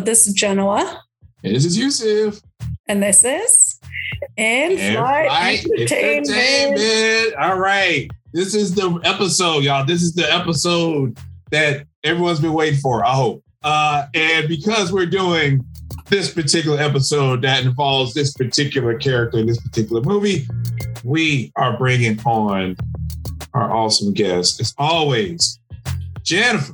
Hello, this is Genoa. And this is Yusuf. And this is In Flight Entertainment. Entertainment. All right. This is the episode, y'all. This is the episode that everyone's been waiting for, I hope. Uh, and because we're doing this particular episode that involves this particular character in this particular movie, we are bringing on our awesome guest, as always, Jennifer.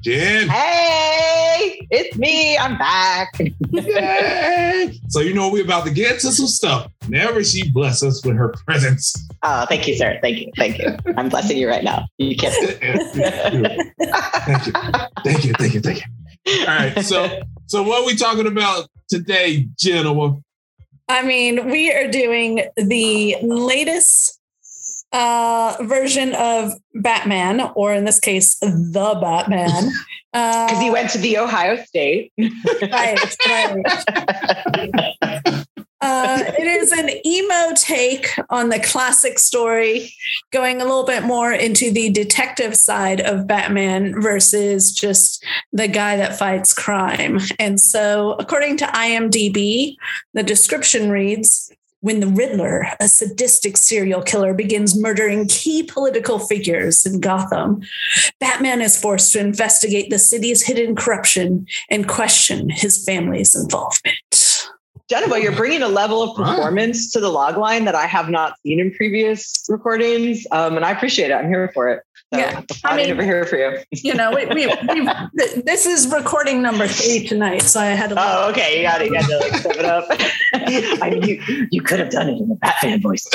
Jen. Hey, it's me. I'm back. Yay! So you know we're about to get to some stuff. Never she bless us with her presence. Oh, thank you, sir. Thank you. Thank you. I'm blessing you right now. You can't. thank you. Thank you. Thank you. Thank you. All right. So so what are we talking about today, Genoa? I mean, we are doing the latest uh, version of Batman, or in this case, the Batman. Because uh, he went to the Ohio State. right, right. Uh, it is an emo take on the classic story, going a little bit more into the detective side of Batman versus just the guy that fights crime. And so, according to IMDb, the description reads when the Riddler, a sadistic serial killer, begins murdering key political figures in Gotham, Batman is forced to investigate the city's hidden corruption and question his family's involvement. Jennifer, you're bringing a level of performance to the log line that I have not seen in previous recordings, um, and I appreciate it. I'm here for it. So yeah, I mean, over here for you. You know, we, we, we, this is recording number three tonight, so I had to. Oh, okay, you got it. You got to like step it up. I mean, you you could have done it in the Batman voice.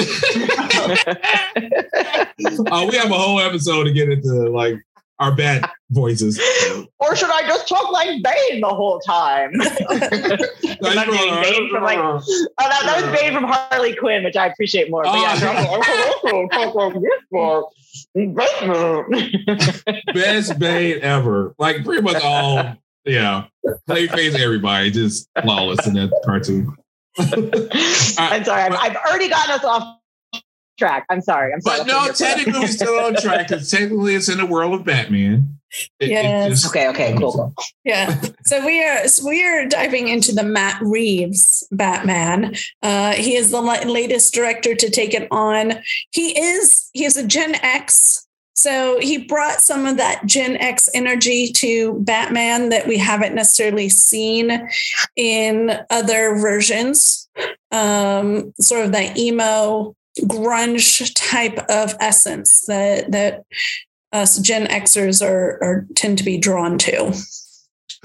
uh, we have a whole episode to get into like our bad voices. or should I just talk like Bane the whole time? that, Bane from like, oh, that, that was Bane from Harley Quinn, which I appreciate more. But yeah, Best Bane ever. Like pretty much all, yeah. Play face everybody, just flawless in that cartoon. I'm sorry, I've, I've already gotten us off track. I'm sorry. I'm sorry. But no, technically we're still on track because technically it's in the world of Batman. It, yes. It just, okay. Okay. Cool. cool. Yeah. so we are we are diving into the Matt Reeves Batman. Uh, he is the latest director to take it on. He is he is a Gen X. So he brought some of that Gen X energy to Batman that we haven't necessarily seen in other versions. Um, sort of that emo grunge type of essence that that us Gen Xers are, are tend to be drawn to.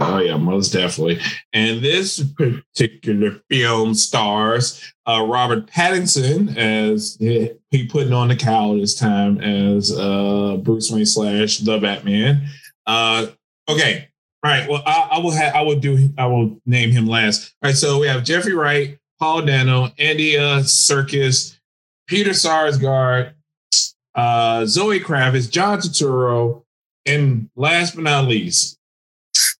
Oh yeah, most definitely. And this particular film stars uh, Robert Pattinson as he, he putting on the cowl this time as uh, Bruce Wayne slash the Batman. Uh, okay, all right. Well, I, I will have I will do I will name him last. All right. So we have Jeffrey Wright, Paul Dano, Andy uh, Serkis, Peter Sarsgaard, uh, Zoe Kravitz, John Turturro, and last but not least,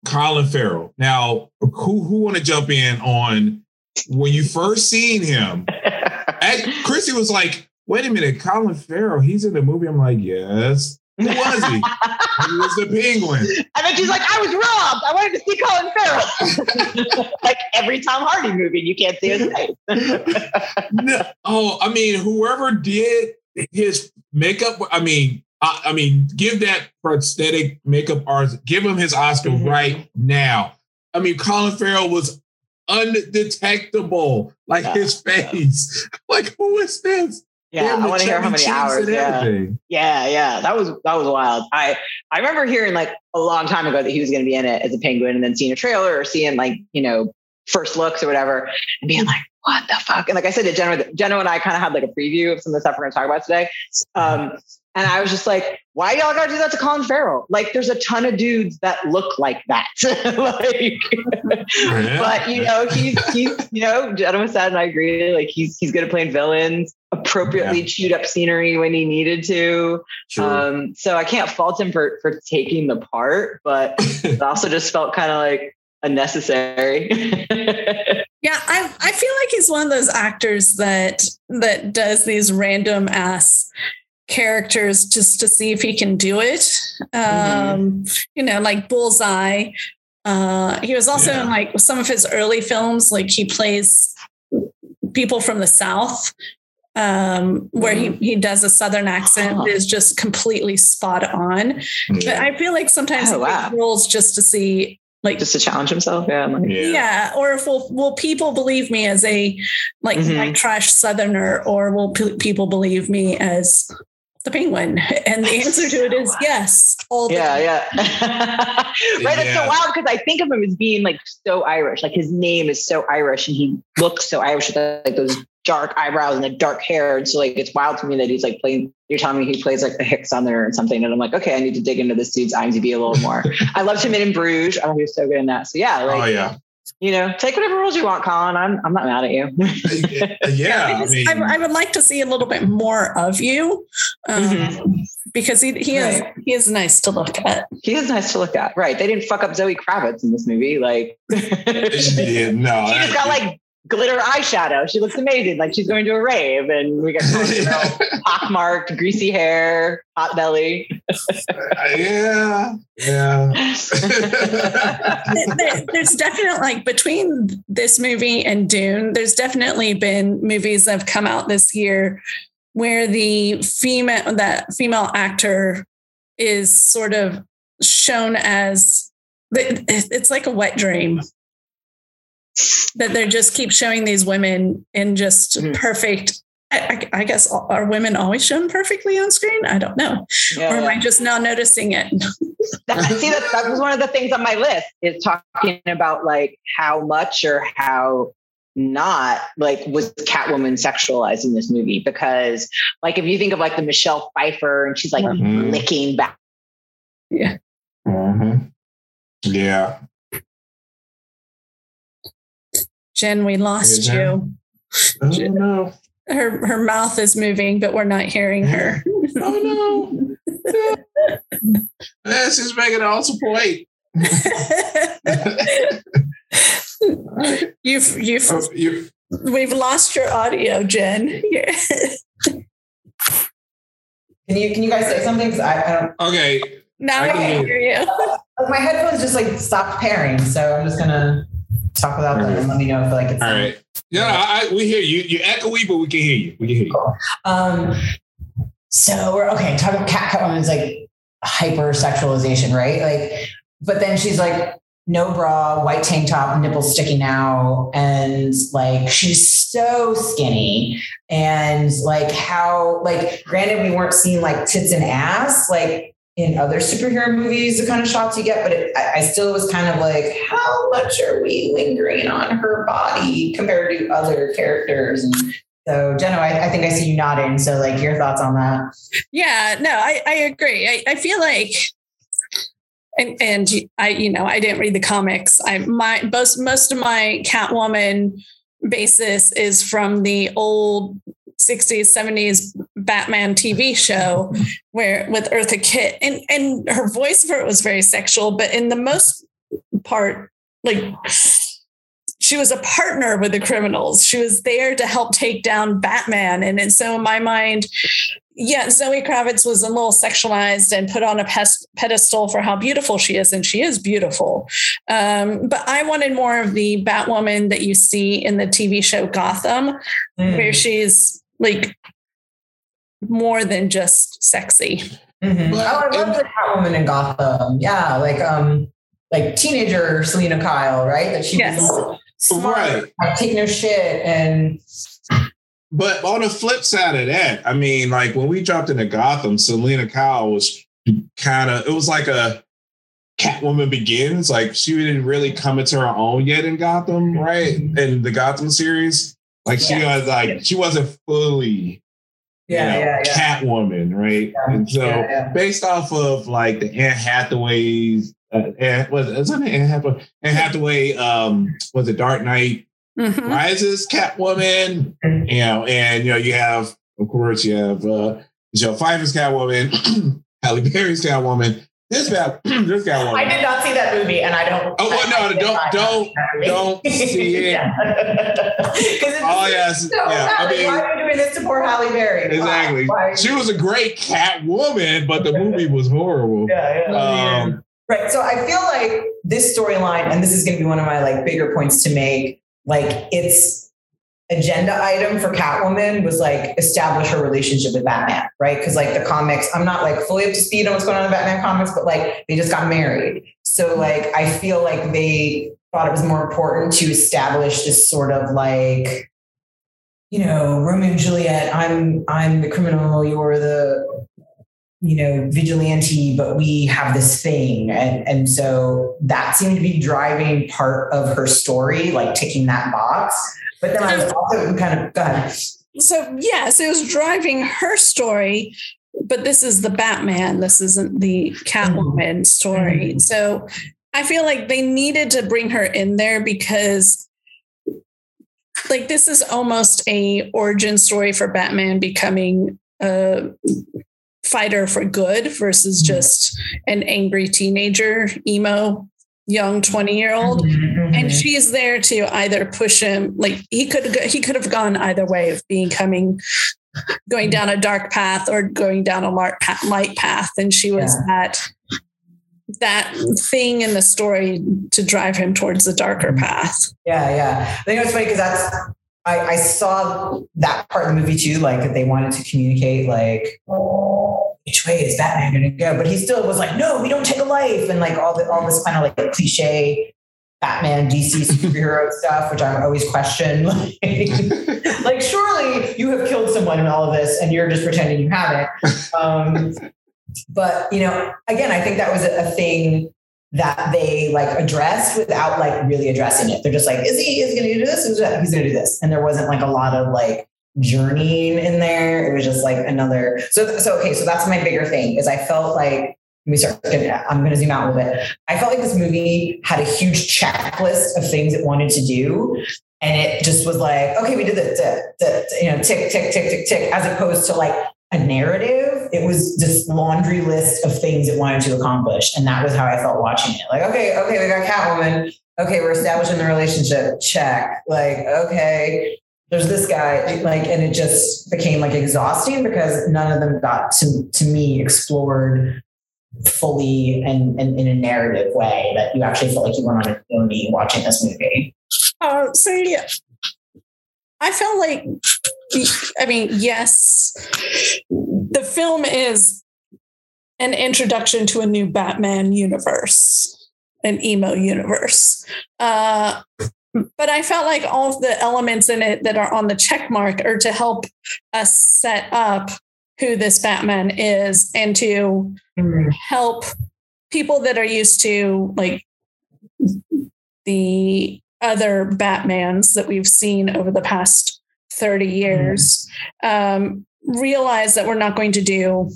Colin Farrell. Now, who who want to jump in on when you first seen him? Chrissy was like, "Wait a minute, Colin Farrell, he's in the movie." I'm like, "Yes." Who was he? he was the penguin. And then she's like, I was robbed. I wanted to see Colin Farrell. like every Tom Hardy movie, you can't see his face. no, oh, I mean, whoever did his makeup, I mean, I, I, mean, give that prosthetic makeup artist, give him his Oscar mm-hmm. right now. I mean, Colin Farrell was undetectable, like yeah, his face. Yeah. Like, who is this? Yeah, I want to hear how many hours. Yeah. yeah, yeah, that was that was wild. I I remember hearing like a long time ago that he was going to be in it as a penguin, and then seeing a trailer or seeing like you know first looks or whatever, and being like, what the fuck? And like I said to Jenna, Jenna and I kind of had like a preview of some of the stuff we're going to talk about today. Um, and I was just like, why y'all gotta do that to Colin Farrell? Like, there's a ton of dudes that look like that. like, but you know, he's he's you know, Jenna said, and I agree. Like, he's he's good at playing villains, appropriately yeah. chewed up scenery when he needed to. Um, so I can't fault him for for taking the part, but it also just felt kind of like unnecessary. yeah, I I feel like he's one of those actors that that does these random ass characters just to see if he can do it. Mm-hmm. Um, you know, like Bullseye Uh, he was also yeah. in like some of his early films, like he plays people from the South, um, where he, mm-hmm. he does a Southern accent is just completely spot on. Yeah. But I feel like sometimes oh, wow. roles just to see like just to challenge himself yeah like, yeah. yeah. or if will will people believe me as a like mm-hmm. trash southerner or will p- people believe me as the penguin? And the answer to it is yes. All yeah, time. yeah. right. That's so wild because I think of him as being like so Irish. Like his name is so Irish and he looks so Irish with like those dark eyebrows and the dark hair. And so like it's wild to me that he's like playing you're telling me he plays like the Hicks on there and something. And I'm like, okay, I need to dig into this dude's IMDb a little more. I loved him in Bruges. Oh, he was so good in that. So yeah, like oh, yeah you know, take whatever rules you want, Colin. I'm I'm not mad at you. yeah, I, mean, I, I, would like to see a little bit more of you, um, mm-hmm. because he he is he is nice to look at. He is nice to look at, right? They didn't fuck up Zoe Kravitz in this movie, like. yeah, no, she just got like glitter eyeshadow. She looks amazing, like she's going to a rave, and we got you know, pockmarked, greasy hair, hot belly. Uh, yeah, yeah. there's definitely like between this movie and Dune, there's definitely been movies that have come out this year where the female that female actor is sort of shown as it's like a wet dream that they just keep showing these women in just mm-hmm. perfect I, I, guess are women always shown perfectly on screen? I don't know, yeah, or am yeah. I just not noticing it? that, see, that, that was one of the things on my list is talking about like how much or how not like was Catwoman sexualized in this movie because like if you think of like the Michelle Pfeiffer and she's like mm-hmm. licking back, yeah, mm-hmm. yeah, Jen, we lost you. Oh no. Her her mouth is moving, but we're not hearing her. oh no. This is making it also polite. you've you've oh, you we've lost your audio, Jen. can you can you guys say something? I, I don't. Okay. Now I, can hear you. My headphones just like stopped pairing, so I'm just gonna talk without them and let me know if like it's all right. Yeah, I, we hear you. You echoey, but we can hear you. We can hear you. Cool. Um, so we're okay. Talk about Cat Catwoman's like hyper sexualization, right? Like, but then she's like no bra, white tank top, nipples sticking out, and like she's so skinny. And like how like granted we weren't seeing like tits and ass, like in other superhero movies, the kind of shots you get, but it, I, I still was kind of like, how much are we lingering on her body compared to other characters? And so, Jenna, I, I, think I see you nodding. So, like, your thoughts on that? Yeah, no, I, I agree. I, I feel like, and and I, you know, I didn't read the comics. I my most most of my Catwoman basis is from the old 60s 70s batman tv show where with eartha kitt and and her voice for it was very sexual but in the most part like she was a partner with the criminals she was there to help take down batman and, and so in my mind yeah, Zoe Kravitz was a little sexualized and put on a pedestal for how beautiful she is, and she is beautiful. Um, but I wanted more of the Batwoman that you see in the TV show Gotham, mm. where she's like more than just sexy. Mm-hmm. oh, I love the Catwoman in Gotham. Yeah, like um, like teenager Selina Kyle, right? That she yes. was smart, right. like, take no shit, and. But on the flip side of that, I mean, like when we dropped into Gotham, Selina Kyle was kind of it was like a Catwoman begins. Like she didn't really come into her own yet in Gotham, right? Mm-hmm. In the Gotham series. Like she was like she wasn't fully yeah, you know, yeah, yeah. Catwoman, right? Yeah, and so yeah, yeah. based off of like the Anne Hathaway's uh, Anne, was is it Anne Hathaway? Anne Hathaway um was it Dark Knight mm-hmm. Rises Catwoman, mm-hmm. you know, and you know, you have of course you have uh Michelle Pfeiffer's Catwoman, Halle Berry's Catwoman, this guy, this guy. Won. I did not see that movie, and I don't. Oh well, no, don't, don't, don't see it. oh yes, no, yeah. I mean, why are you doing this to poor Halle Berry? Exactly. Why? Why? She was a great Catwoman, but the movie was horrible. Yeah, yeah. Um, Right. So I feel like this storyline, and this is going to be one of my like bigger points to make, like it's agenda item for Catwoman was like establish her relationship with Batman, right? Because like the comics, I'm not like fully up to speed on what's going on in Batman comics, but like they just got married. So like I feel like they thought it was more important to establish this sort of like, you know, Romeo and Juliet, I'm I'm the criminal, you're the you know, vigilante, but we have this thing. And, and so that seemed to be driving part of her story, like ticking that box. But then I was also kind of, ahead. So, yes, it was driving her story, but this is the Batman. This isn't the Catwoman mm-hmm. story. Mm-hmm. So I feel like they needed to bring her in there because like this is almost a origin story for Batman becoming a fighter for good versus mm-hmm. just an angry teenager, emo, young 20 year old. Mm-hmm. And she's there to either push him, like he could he could have gone either way of becoming going down a dark path or going down a light path. And she was yeah. that that thing in the story to drive him towards the darker mm-hmm. path. Yeah, yeah. I think it's funny because that's I, I, saw that part of the movie too, like they wanted to communicate like, oh, which way is Batman going to go? But he still was like, no, we don't take a life, and like all the all this kind of like cliche Batman DC superhero stuff, which I always question. Like, like, surely you have killed someone in all of this, and you're just pretending you haven't. Um, but you know, again, I think that was a, a thing that they like addressed without like really addressing it. They're just like, is he is he gonna do this? He's gonna do this. And there wasn't like a lot of like journeying in there. It was just like another so so okay, so that's my bigger thing is I felt like me start I'm gonna zoom out a little bit. I felt like this movie had a huge checklist of things it wanted to do. And it just was like, okay, we did this, you know, tick, tick, tick, tick, tick, as opposed to like a narrative. It was this laundry list of things it wanted to accomplish. And that was how I felt watching it. Like, okay, okay, we got Catwoman. Okay, we're establishing the relationship. Check. Like, okay, there's this guy. Like, and it just became like exhausting because none of them got to, to me explored fully and, and in a narrative way that you actually felt like you went on a journey watching this movie. Uh, so yeah, I felt like I mean, yes, the film is an introduction to a new Batman universe, an emo universe. Uh, but I felt like all of the elements in it that are on the check mark are to help us set up who this Batman is and to mm-hmm. help people that are used to like the other Batmans that we've seen over the past 30 years um, realize that we're not going to do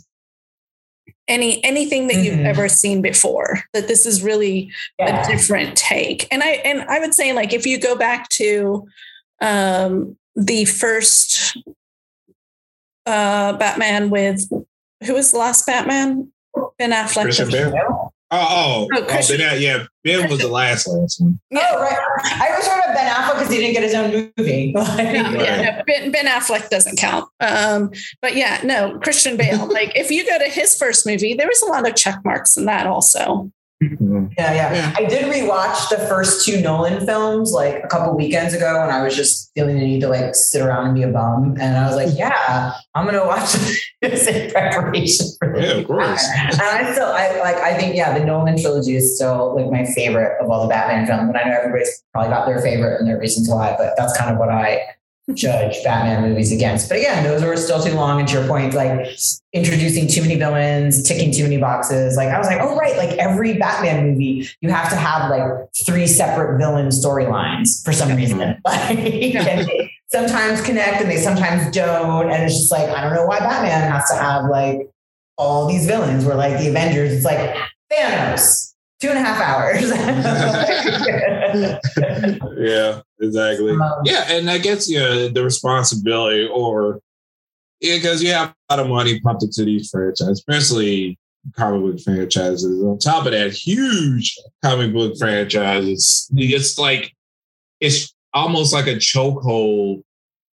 any anything that you've mm-hmm. ever seen before that this is really yeah. a different take and i and i would say like if you go back to um the first uh batman with who was the last batman ben affleck Christian Bale. Oh, oh, oh, oh ben, yeah, Ben was the last last one. Oh, right. I was talking about Ben Affleck because he didn't get his own movie. no, yeah, no, ben, ben, Affleck doesn't count. Um, but yeah, no, Christian Bale. like if you go to his first movie, there was a lot of check marks in that also. Mm-hmm. Yeah, yeah, yeah. I did rewatch the first two Nolan films like a couple weekends ago when I was just feeling the need to like sit around and be a bum. And I was like, yeah, I'm gonna watch this in preparation for this. Yeah, of course. And I still I like I think, yeah, the Nolan trilogy is still like my favorite of all the Batman films. And I know everybody's probably got their favorite and their reasons why, but that's kind of what I judge Batman movies against. But again, those were still too long. And to your point, like introducing too many villains, ticking too many boxes. Like I was like, oh right, like every Batman movie, you have to have like three separate villain storylines for some reason. Mm-hmm. Like, sometimes connect and they sometimes don't. And it's just like, I don't know why Batman has to have like all these villains where like the Avengers, it's like Thanos, two and a half hours. yeah, exactly. Um, yeah, and I guess you know the responsibility or because you have a lot of money pumped into these franchises, especially comic book franchises. On top of that, huge comic book franchises. It's like it's almost like a chokehold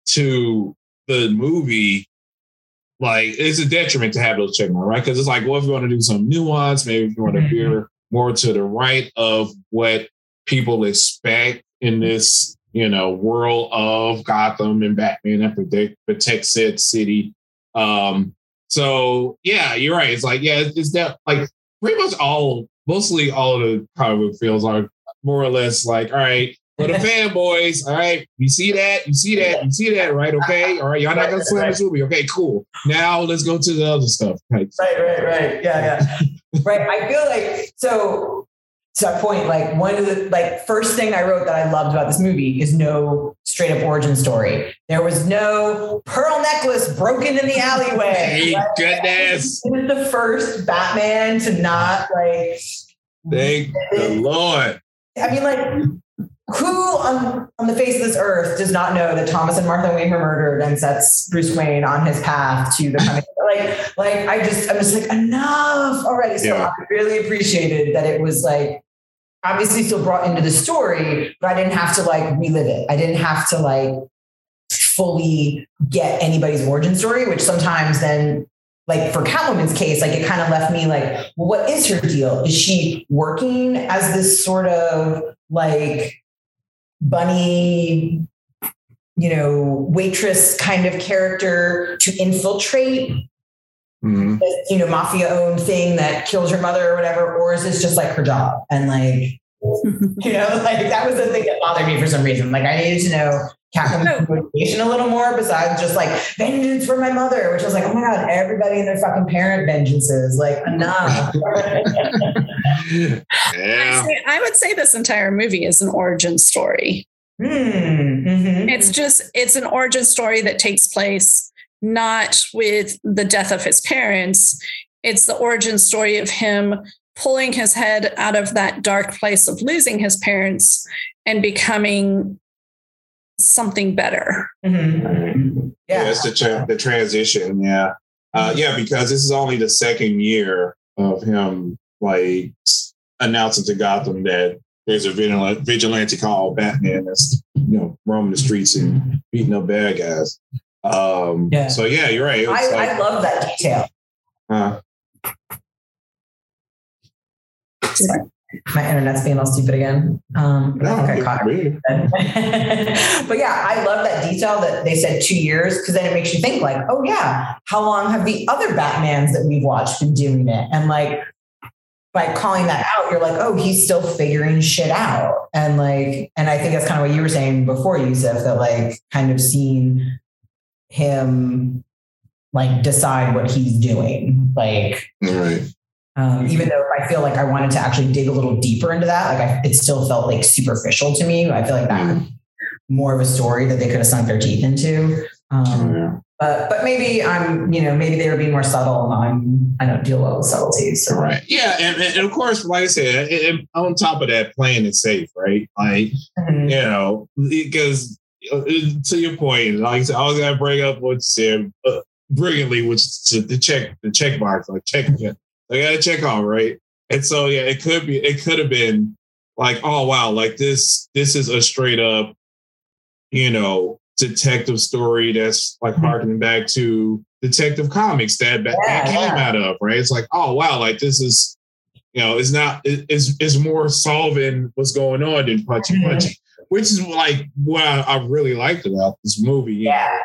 to the movie. Like it's a detriment to have those check marks, right? Because it's like, well, if you want to do some nuance, maybe if you want to veer more to the right of what people expect in this, you know, world of Gotham and Batman and protect, protect said city. Um, so yeah, you're right. It's like, yeah, it's, it's that like pretty much all, mostly all of the comic book films are more or less like, all right, for the fanboys, all right, you see that, you see that, you see that, right? Okay, all right, y'all not gonna slam this movie. Okay, cool. Now let's go to the other stuff. Right, right, right. Yeah, yeah. right. I feel like so to that point, like one of the like first thing I wrote that I loved about this movie is no straight up origin story. There was no pearl necklace broken in the alleyway. Thank like, goodness. This is the first Batman to not like. Thank the Lord. I mean, like, who on, on the face of this earth does not know that Thomas and Martha Wayne were murdered and sets Bruce Wayne on his path to the kind like, like I just, I was like, enough already. So yeah. I really appreciated that it was like obviously still brought into the story, but I didn't have to like relive it. I didn't have to like fully get anybody's origin story, which sometimes then like for Catwoman's case, like it kind of left me like, well, what is her deal? Is she working as this sort of like bunny, you know, waitress kind of character to infiltrate mm-hmm. this, you know, mafia owned thing that kills your mother or whatever? Or is this just like her job? And like, you know, like that was the thing that bothered me for some reason. Like I needed to know Catwoman's motivation a little more besides just like vengeance for my mother, which was like, oh my God, everybody and their fucking parent vengeances. Like enough. yeah. I, I, would say this entire movie is an origin story. Mm, mm-hmm. It's just, it's an origin story that takes place not with the death of his parents. It's the origin story of him pulling his head out of that dark place of losing his parents and becoming something better. Mm-hmm. Yeah, it's the tra- the transition. Yeah, uh, yeah, because this is only the second year of him like announcing to Gotham that there's a vigilante called Batman that's you know roaming the streets and beating up bad guys. Um, yeah. So yeah, you're right. I, like, I love that detail. Uh, my internet's being all stupid again. Um, no, I think I caught it. but yeah, I love that detail that they said two years because then it makes you think like, oh yeah, how long have the other Batmans that we've watched been doing it? And like by calling that out, you're like, oh, he's still figuring shit out. And like, and I think that's kind of what you were saying before, Yusuf, that like kind of seeing him like decide what he's doing. Like, right. Um, even though I feel like I wanted to actually dig a little deeper into that, like I, it still felt like superficial to me. I feel like that mm. more of a story that they could have sunk their teeth into. Um, oh. But but maybe I'm you know maybe they were being more subtle and I'm I don't deal well with subtleties. So. Right. Yeah, and, and of course, like I said, and on top of that, playing it safe, right? Like mm-hmm. you know because uh, to your point, like I said, I was gonna bring up what you said uh, brilliantly, which the check the check box, like check I got to check off, right? And so yeah, it could be, it could have been like, oh wow, like this, this is a straight up, you know, detective story that's like mm-hmm. harkening back to Detective Comics that yeah, came yeah. out of, right? It's like, oh wow, like this is, you know, it's not, it's it's more solving what's going on than punchy mm-hmm. punchy, which is like what I, I really liked about this movie. Yeah.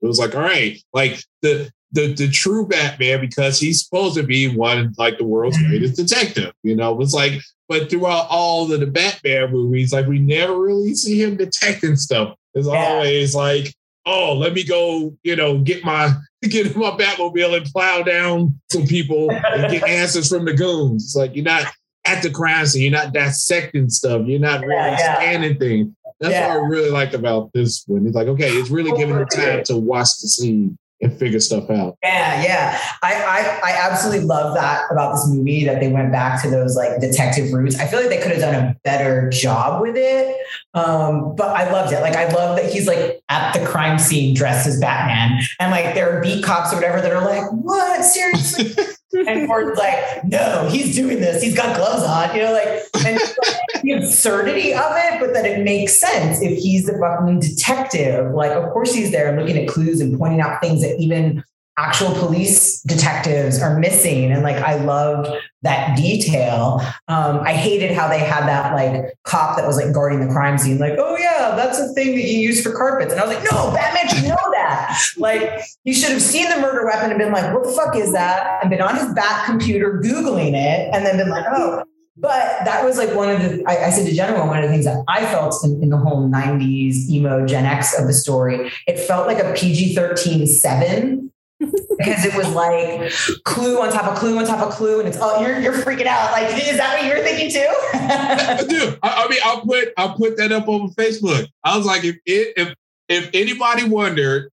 It was like, all right, like the the the true Batman because he's supposed to be one like the world's mm-hmm. greatest detective. You know, it's like, but throughout all of the Batman movies, like we never really see him detecting stuff. It's always like, oh, let me go, you know, get my get in my Batmobile and plow down some people and get answers from the goons. It's like you're not at the crime scene, you're not dissecting stuff, you're not really yeah, yeah. scanning things. That's yeah. what I really liked about this one. It's like, okay, it's really giving you time to watch the scene and figure stuff out. Yeah, yeah. I, I I absolutely love that about this movie that they went back to those like detective roots. I feel like they could have done a better job with it. Um, but I loved it. Like I love that he's like at the crime scene dressed as Batman. And like there are beat cops or whatever that are like, what? Seriously? and Gordon's like, no, he's doing this. He's got gloves on, you know, like, and like the absurdity of it, but that it makes sense if he's the fucking detective. Like, of course he's there looking at clues and pointing out things that even actual police detectives are missing and like i loved that detail um, i hated how they had that like cop that was like guarding the crime scene like oh yeah that's a thing that you use for carpets and i was like no batman should know that like he should have seen the murder weapon and been like what the fuck is that and been on his back computer googling it and then been like oh but that was like one of the, I, I said to General, one of the things that I felt in, in, the whole 90s emo Gen X of the story, it felt like a PG 13 seven because it was like clue on top of clue on top of clue. And it's, oh, you're, you're freaking out. Like, is that what you were thinking too? Dude, I, I mean, I'll put, I'll put that up on Facebook. I was like, if it, if, if anybody wondered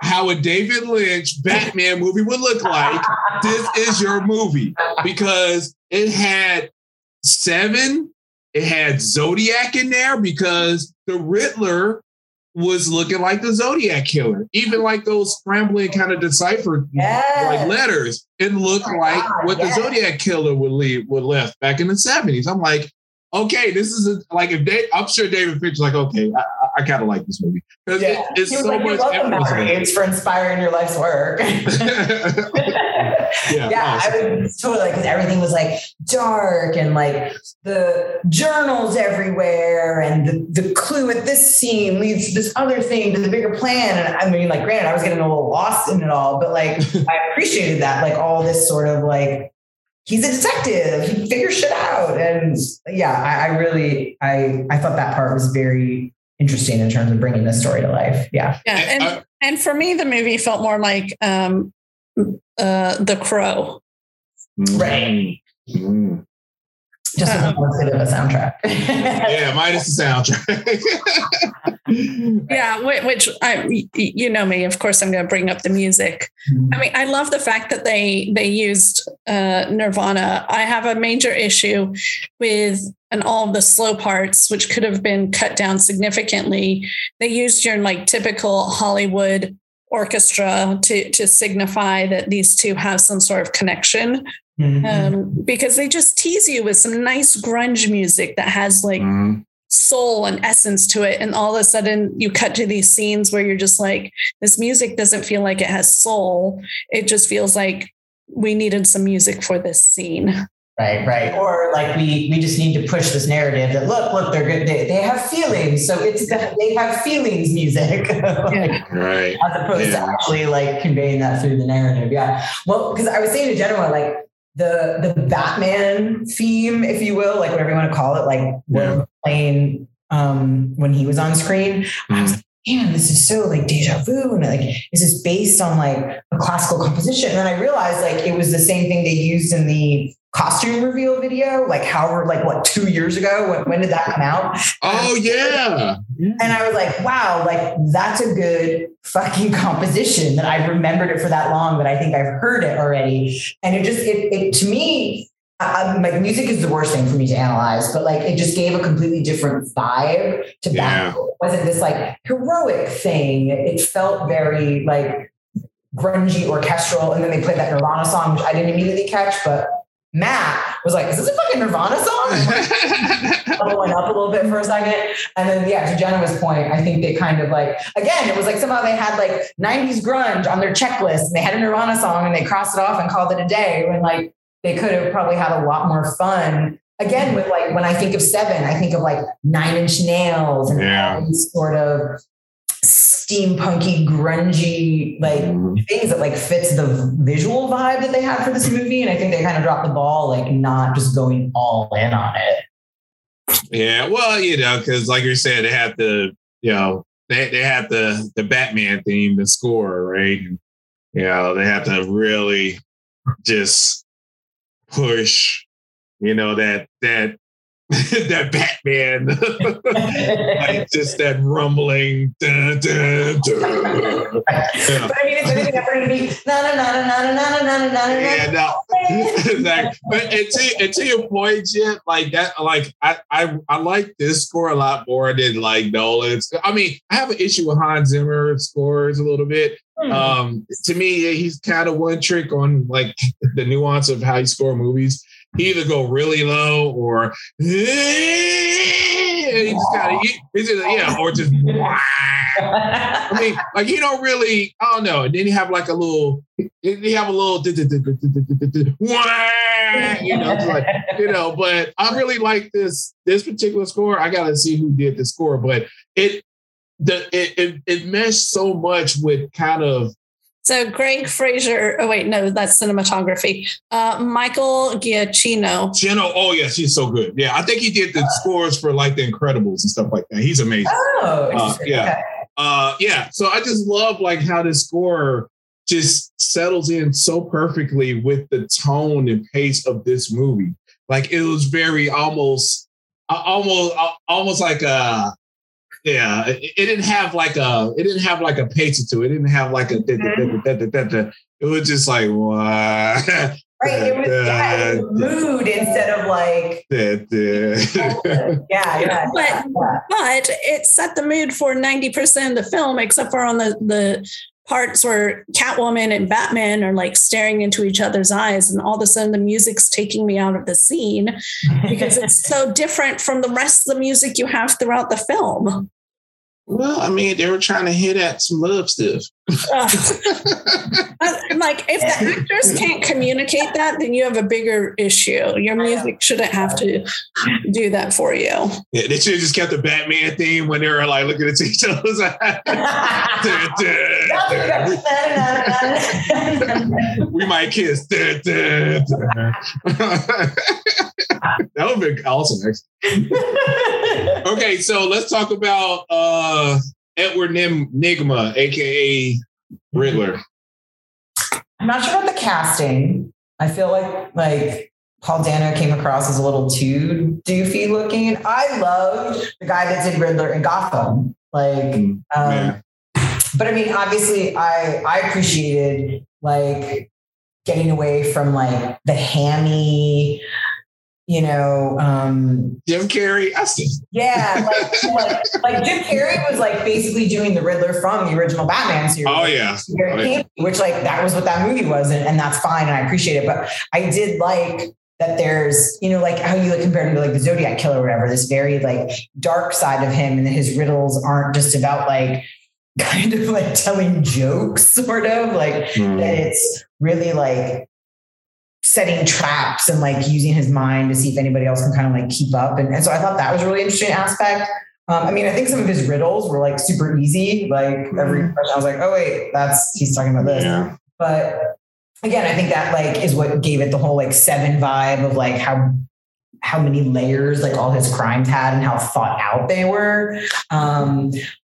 how a David Lynch Batman movie would look like, this is your movie because it had seven, it had Zodiac in there because the Riddler was looking like the Zodiac killer. Even like those scrambling kind of deciphered yes. like letters, it looked oh like God, what yes. the Zodiac killer would leave would left back in the 70s. I'm like, okay, this is a, like if they, I'm sure David Fincher's like, okay, I, I kind of like this movie because yeah. it, it's so like, much. It's for inspiring your life's work. yeah, yeah I was totally because everything was like dark and like the journals everywhere, and the, the clue at this scene leads to this other thing to the bigger plan. And I mean, like, granted, I was getting a little lost in it all, but like, I appreciated that, like all this sort of like he's a detective. He figures shit out. And yeah, I, I, really, I, I thought that part was very interesting in terms of bringing this story to life. Yeah. Yeah. And, and for me, the movie felt more like um, uh, The Crow. Right. Mm-hmm just with a bit of a soundtrack. yeah, minus the soundtrack. yeah, which I, you know me. Of course, I'm going to bring up the music. Mm-hmm. I mean, I love the fact that they they used uh, Nirvana. I have a major issue with and all of the slow parts, which could have been cut down significantly. They used your like typical Hollywood orchestra to to signify that these two have some sort of connection Mm-hmm. Um, because they just tease you with some nice grunge music that has like mm-hmm. soul and essence to it. And all of a sudden you cut to these scenes where you're just like, this music doesn't feel like it has soul. It just feels like we needed some music for this scene. Right, right. Or like we we just need to push this narrative that look, look, they're good. They, they have feelings, so it's they have feelings music, like, right? As opposed yeah. to actually like conveying that through the narrative. Yeah. Well, because I was saying to Jenna, like the the Batman theme, if you will, like whatever you want to call it, like yeah. playing um, when he was on screen. Mm-hmm. I was like, man, this is so like deja vu, and like is this is based on like a classical composition. And then I realized like it was the same thing they used in the costume reveal video, like however, like what, two years ago? When, when did that come out? Oh, yeah. And I was like, wow, like that's a good fucking composition that I've remembered it for that long, but I think I've heard it already. And it just, it, it to me, I, like music is the worst thing for me to analyze, but like it just gave a completely different vibe to yeah. It wasn't this like heroic thing. It felt very like grungy orchestral. And then they played that Nirvana song, which I didn't immediately catch, but Matt was like, is this a fucking Nirvana song? Leveling up a little bit for a second. And then, yeah, to Jenna's point, I think they kind of like, again, it was like somehow they had like 90s grunge on their checklist and they had a Nirvana song and they crossed it off and called it a day when like they could have probably had a lot more fun. Again, with like, when I think of seven, I think of like nine inch nails and yeah. sort of steampunky, grungy, like mm-hmm. things that like fits the visual vibe that they had for this movie. And I think they kind of dropped the ball, like not just going all in on it. Yeah, well, you know, because like you said, they had the, you know, they they had the the Batman theme, the score, right? And, you know, they have to really just push, you know, that that that Batman, like just that rumbling. Dun, dun, dun. Yeah. But I mean, it's anything ever to be na na na na na na na na na. Yeah, no. But and to, and to your point, Jim, like that, like I, I I like this score a lot more than like Nolan's. I mean, I have an issue with Hans Zimmer scores a little bit. Hmm. Um, to me, he's kind of one trick on like the nuance of how you score movies he either go really low or he just of, he, yeah, or just, I mean, like he don't really, I don't know. And then you have like a little, you have a little, you know, like, you know. But I really like this this particular score. I got to see who did the score, but it the it, it it meshed so much with kind of so Greig Fraser. Oh wait, no, that's cinematography. Uh, Michael Giacchino. Gino. Oh yes, he's so good. Yeah, I think he did the scores for like the Incredibles and stuff like that. He's amazing. Oh, uh, yeah, uh, yeah. So I just love like how this score just settles in so perfectly with the tone and pace of this movie. Like it was very almost, almost, almost like a yeah, it, it, didn't have like a it didn't have like a pace to it. It didn't have like a mm-hmm. it was just like what? Right, it was, yeah, it was mood instead of like yeah, yeah, but but it set the mood for ninety percent of the film, except for on the the parts where Catwoman and Batman are like staring into each other's eyes, and all of a sudden the music's taking me out of the scene because it's so different from the rest of the music you have throughout the film. Well, I mean, they were trying to hit at some love stuff. Uh, like, if the actors can't communicate that, then you have a bigger issue. Your music shouldn't have to do that for you. Yeah, they should have just kept the Batman theme when they were like looking at each other's we might kiss. that would been awesome. okay, so let's talk about. Uh, Edward Nim- Nygma, aka Riddler? I'm not sure about the casting. I feel like like Paul Dano came across as a little too doofy looking. I loved the guy that did Riddler in Gotham. Like, mm, um, but I mean, obviously, I I appreciated like getting away from like the hammy you know, um, Jim Carrey. I see. Yeah, like, like, like, Jim Carrey was like basically doing the Riddler from the original Batman series. Oh yeah, oh, yeah. which like that was what that movie was, and, and that's fine, and I appreciate it. But I did like that there's, you know, like how you like compare him to like the Zodiac Killer or whatever, this very like dark side of him, and that his riddles aren't just about like kind of like telling jokes, sort of like mm. that it's really like setting traps and like using his mind to see if anybody else can kind of like keep up. And, and so I thought that was a really interesting aspect. Um, I mean, I think some of his riddles were like super easy. Like every mm-hmm. question, I was like, oh wait, that's he's talking about this. Yeah. But again, I think that like is what gave it the whole like seven vibe of like how how many layers like all his crimes had and how thought out they were. Um,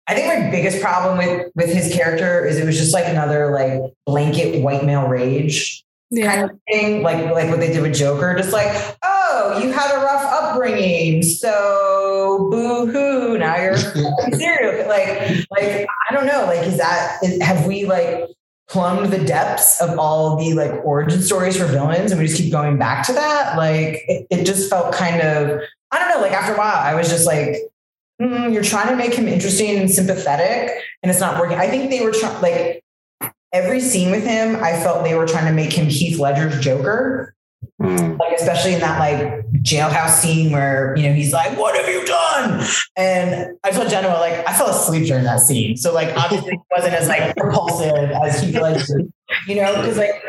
I think my biggest problem with with his character is it was just like another like blanket white male rage yeah. kind of thing, like like what they did with Joker, just like, oh, you had a rough upbringing, so boo hoo, now you're serial. Like, like I don't know, like is that is, have we like plumbed the depths of all the like origin stories for villains, and we just keep going back to that? Like, it, it just felt kind of I don't know. Like after a while, I was just like. Mm, you're trying to make him interesting and sympathetic, and it's not working. I think they were trying, like, every scene with him, I felt they were trying to make him Heath Ledger's Joker. Mm. Like especially in that like jailhouse scene where you know he's like, "What have you done?" And I told Jenna like I fell asleep during that scene, so like obviously it wasn't as like propulsive as Heath Ledger you know, because like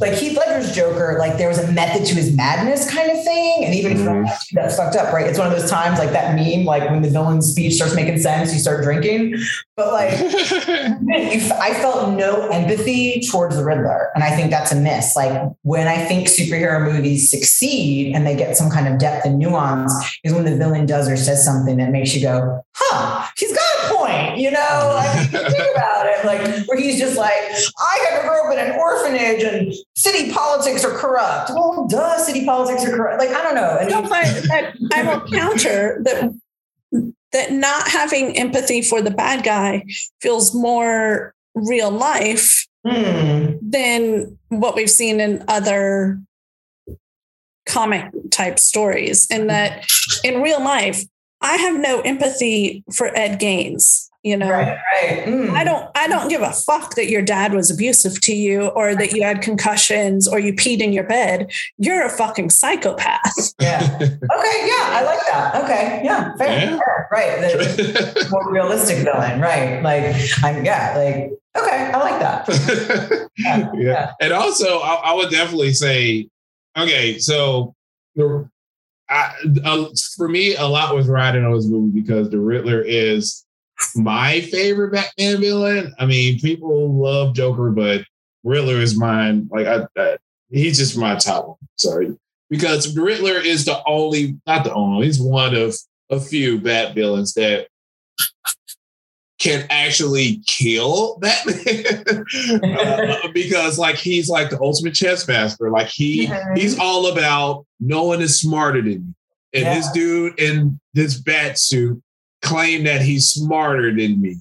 like Heath Ledger's Joker, like there was a method to his madness kind of thing, and even mm-hmm. that's fucked up, right? It's one of those times like that meme, like when the villain's speech starts making sense, you start drinking. But like, I felt no empathy towards the Riddler, and I think that's a miss. Like when I think superhero movies succeed and they get some kind of depth and nuance, is when the villain does or says something that makes you go, "Huh, he's got point," you know? Like think about it, like where he's just like, "I got to grow up in an orphanage and city politics are corrupt. Well, duh, city politics are corrupt. Like, I don't know. And no, I, I will counter that that not having empathy for the bad guy feels more real life mm. than what we've seen in other comic type stories. And that in real life, I have no empathy for Ed Gaines. you know right, right. Mm. i don't i don't give a fuck that your dad was abusive to you or that you had concussions or you peed in your bed you're a fucking psychopath yeah okay yeah i like that okay yeah fair, yeah. fair. right the more realistic villain right like i'm yeah like okay i like that yeah. yeah. yeah. and also I, I would definitely say okay so I, uh, for me, a lot was riding on this movie because the Riddler is my favorite Batman villain. I mean, people love Joker, but Riddler is mine. Like, I, I, he's just my top one. Sorry, because the Riddler is the only, not the only, he's one of a few Bat villains that can actually kill Batman uh, because like he's like the ultimate chess master. Like he mm-hmm. he's all about no one is smarter than me. And yeah. this dude in this bat suit claim that he's smarter than me.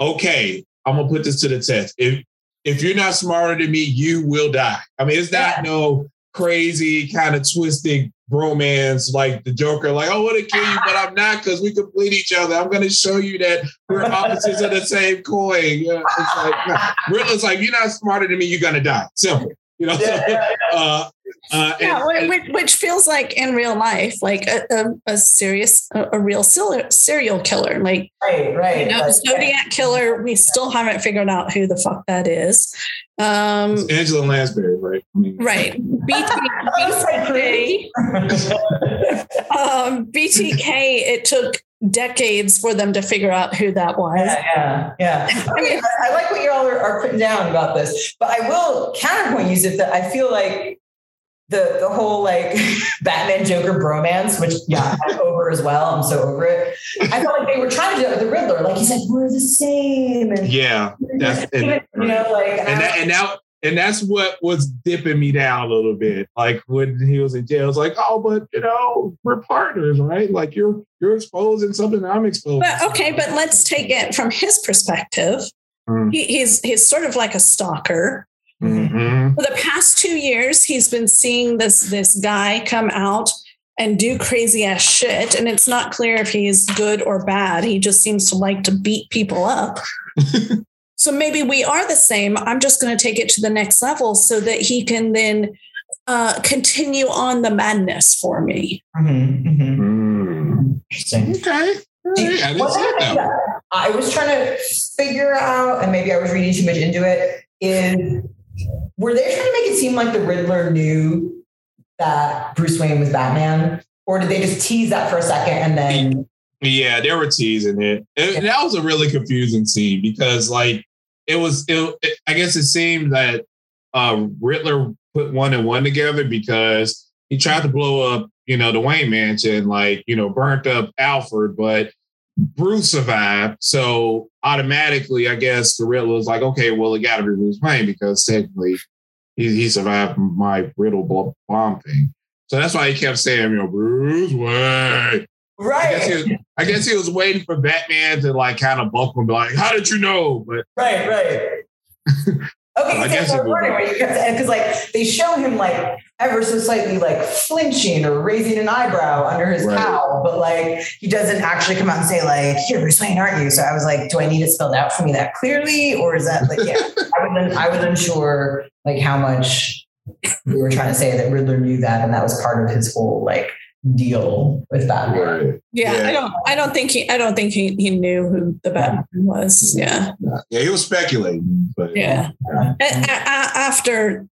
Okay, I'm gonna put this to the test. If if you're not smarter than me, you will die. I mean, it's not yeah. no crazy kind of twisted bromance like the Joker, like, I want to kill you, but I'm not because we complete each other. I'm going to show you that we're opposites of the same coin. it's like, Riddler's like, you're not smarter than me, you're going to die. Simple. You know, yeah, yeah, yeah. Uh, uh, yeah, and, which, which, feels like in real life, like a, a, a serious, a, a, real serial killer. Like, right, right. You know, Zodiac killer. We still haven't figured out who the fuck that is. Um, it's Angela Lansbury, right? I mean, right. BTK. um, BTK. It took decades for them to figure out who that was. Yeah, yeah. yeah. I mean, I like what you all are, are, putting down about this, but I will counterpoint use it that I feel like the the whole like Batman Joker bromance, which yeah, I'm over as well. I'm so over it. I felt like they were trying to do it with the Riddler. Like he said, we're the same. And yeah, that's and, you know, like and, that, and now and that's what was dipping me down a little bit. Like when he was in jail, it's like, oh, but you know, we're partners, right? Like you're you're exposing something I'm exposing. But okay, but let's take it from his perspective. Mm. He, he's he's sort of like a stalker. Mm-hmm. For the past two years, he's been seeing this this guy come out and do crazy ass shit, and it's not clear if he's good or bad. He just seems to like to beat people up. so maybe we are the same. I'm just going to take it to the next level so that he can then uh, continue on the madness for me. Mm-hmm. Mm-hmm. Interesting. Okay. Right. I, I was trying to figure out, and maybe I was reading too much into it, is were they trying to make it seem like the Riddler knew that Bruce Wayne was Batman? Or did they just tease that for a second and then? Yeah, they were teasing it. that was a really confusing scene because, like, it was, it, it, I guess it seemed that uh, Riddler put one and one together because he tried to blow up, you know, the Wayne mansion, like, you know, burnt up Alfred, but Bruce survived. So automatically, I guess the was like, okay, well, it got to be Bruce Wayne because technically he, he survived my Riddle bomb thing. So that's why he kept saying, you know, Bruce Wayne. Right. I guess, he was, I guess he was waiting for Batman to like kind of bump him, be like, how did you know? But right, right. Okay, I guess because like they show him like ever so slightly like flinching or raising an eyebrow under his right. cowl, but like he doesn't actually come out and say like, "You're Bruce Wayne, aren't you?" So I was like, "Do I need it spelled out for me that clearly, or is that like yeah?" I was I was unsure like how much we were trying to say that Riddler knew that, and that was part of his whole like deal with that. Right. Yeah, yeah, I don't. I don't think he. I don't think he, he knew who the Batman was. Yeah. Yeah, he was speculating, but yeah. yeah. after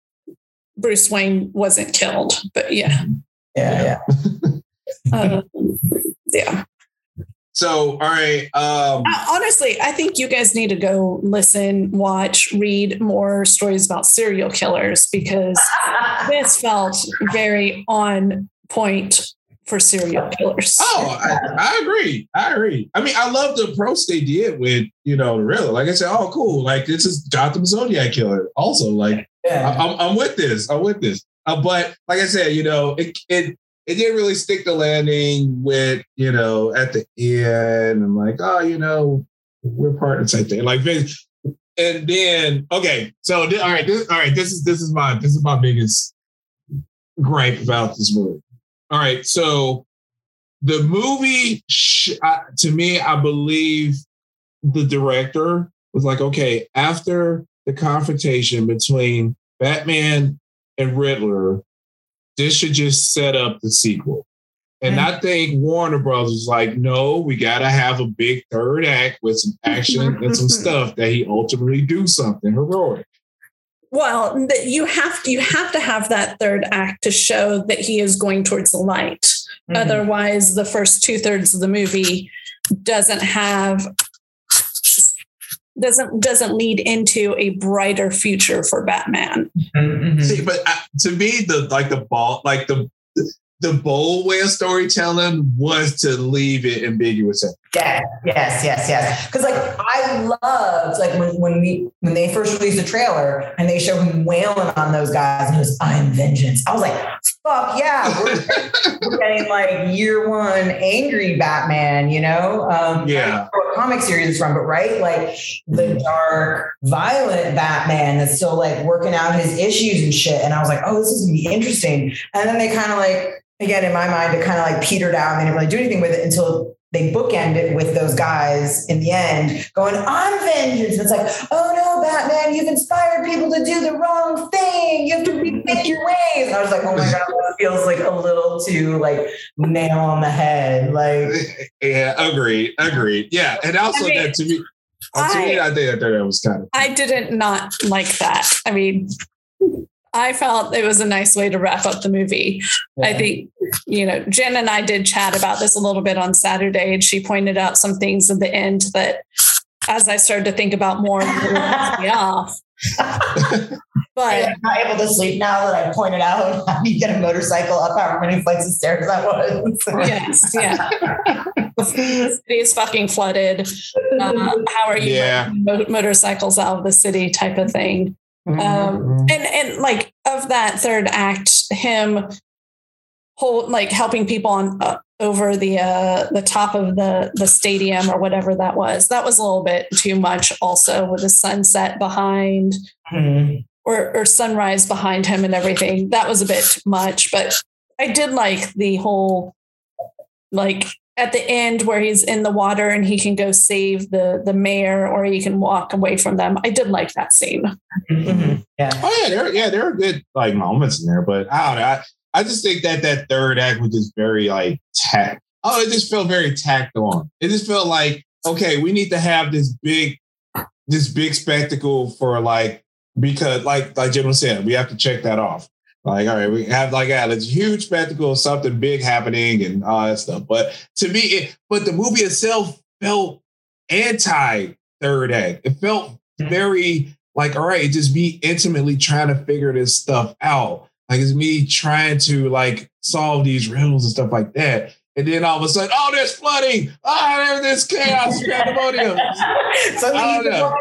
Bruce Wayne wasn't killed, but yeah. Yeah, yeah. uh, yeah. So, all right. Um, uh, Honestly, I think you guys need to go listen, watch, read more stories about serial killers because this felt very on point for serial killers. Oh, I, I, agree. I agree. I mean, I love the approach they did with, you know, the real. Like I said, oh, cool. Like this is Gotham Zodiac Killer. Also, like yeah. I, am I'm with this. I'm with this. Uh, but like I said, you know, it it it didn't really stick the landing with, you know, at the end I'm like, oh, you know, we're partners type thing. Like, and then okay, so all right, this, all right, this is this is my this is my biggest gripe about this movie all right. So the movie, to me, I believe the director was like, okay, after the confrontation between Batman and Riddler, this should just set up the sequel. And mm-hmm. I think Warner Brothers was like, no, we got to have a big third act with some action and some stuff that he ultimately do something heroic. Well, you have to, you have to have that third act to show that he is going towards the light. Mm-hmm. Otherwise, the first two thirds of the movie doesn't have doesn't doesn't lead into a brighter future for Batman. Mm-hmm. See, but uh, to me, the like the ball, like the the bold way of storytelling was to leave it ambiguous. Yeah, yes, yes, yes. Because like I loved like when when we when they first released the trailer and they showed him wailing on those guys and he was I'm vengeance. I was like, fuck yeah, we're, we're getting like year one angry Batman, you know? Um, yeah. What comic series is from, but right, like the mm-hmm. dark, violent Batman that's still like working out his issues and shit. And I was like, oh, this is gonna be interesting. And then they kind of like again in my mind it kind of like petered out and they didn't really do anything with it until they bookend it with those guys in the end going on vengeance. It's like, oh no, Batman, you've inspired people to do the wrong thing. You have to rethink your ways. And I was like, oh my God, this feels like a little too like nail on the head. Like Yeah, agreed. Agreed. Yeah. And also I mean, that to me, I, to me, I think that was kind of I didn't not like that. I mean, I felt it was a nice way to wrap up the movie. Yeah. I think, you know, Jen and I did chat about this a little bit on Saturday, and she pointed out some things at the end that, as I started to think about more, me off. but I'm not able to sleep now that I pointed out how you get a motorcycle up however many flights of stairs that was. yes, yeah. the city is fucking flooded. Uh, how are you yeah. motorcycles out of the city type of thing? Um, mm-hmm. and and like of that third act, him hold like helping people on uh, over the uh, the top of the the stadium or whatever that was. That was a little bit too much. Also with the sunset behind. Mm-hmm. Or, or sunrise behind him and everything. That was a bit much, but I did like the whole like at the end where he's in the water and he can go save the the mayor or he can walk away from them. I did like that scene. Mm-hmm. Yeah. Oh yeah, there yeah there are good like moments in there, but I don't know. I, I just think that that third act was just very like tack. Oh, it just felt very tacked on. It just felt like okay, we need to have this big this big spectacle for like because like like Jim was saying, we have to check that off. Like, all right, we have like yeah, it's a huge spectacle, of something big happening, and all that stuff. But to me, it, but the movie itself felt anti third act. It felt mm-hmm. very like, all right, just me intimately trying to figure this stuff out. Like it's me trying to like solve these riddles and stuff like that. And then all of a sudden, oh, there's flooding. Oh, there's chaos, pandemonium. so I don't know.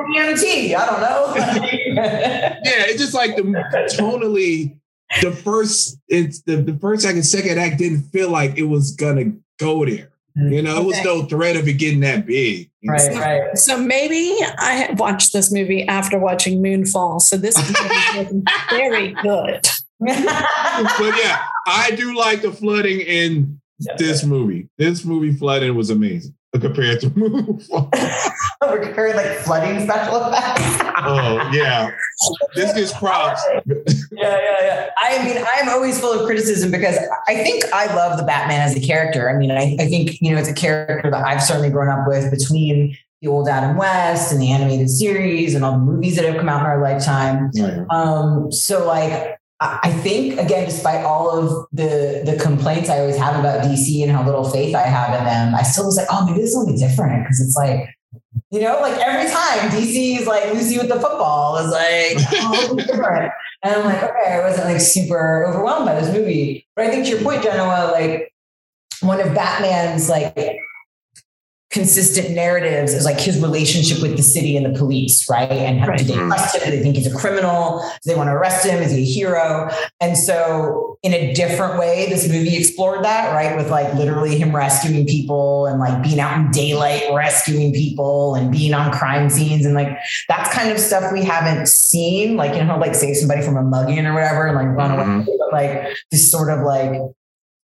I don't know. yeah, it's just like the tonally the first it's the, the first act and second act didn't feel like it was gonna go there. Mm-hmm. You know, it was no threat of it getting that big. Right, so, right. So maybe I watched this movie after watching Moonfall. So this is very good. but yeah, I do like the flooding in this movie. This movie flooding was amazing compared to Moonfall. We're comparing like flooding special effects. oh yeah, this gets props. yeah, yeah, yeah. I mean, I'm always full of criticism because I think I love the Batman as a character. I mean, I, I think you know it's a character that I've certainly grown up with between the old Adam West and the animated series and all the movies that have come out in our lifetime. Yeah. Um, so like I think again, despite all of the the complaints I always have about DC and how little faith I have in them, I still was like, oh, maybe this will be different because it's like you know, like every time DC is like Lucy with the football is like, oh, different. And I'm like, okay, I wasn't like super overwhelmed by this movie. But I think to your point, Genoa, like one of Batman's like consistent narratives is like his relationship with the city and the police, right? And how right. do they trust him? Do they think he's a criminal? Do they want to arrest him? Is he a hero? And so, in a different way, this movie explored that, right? With like literally him rescuing people and like being out in daylight rescuing people and being on crime scenes and like that's kind of stuff we haven't seen. Like you know, like save somebody from a mugging or whatever, and like run away, mm-hmm. but like this sort of like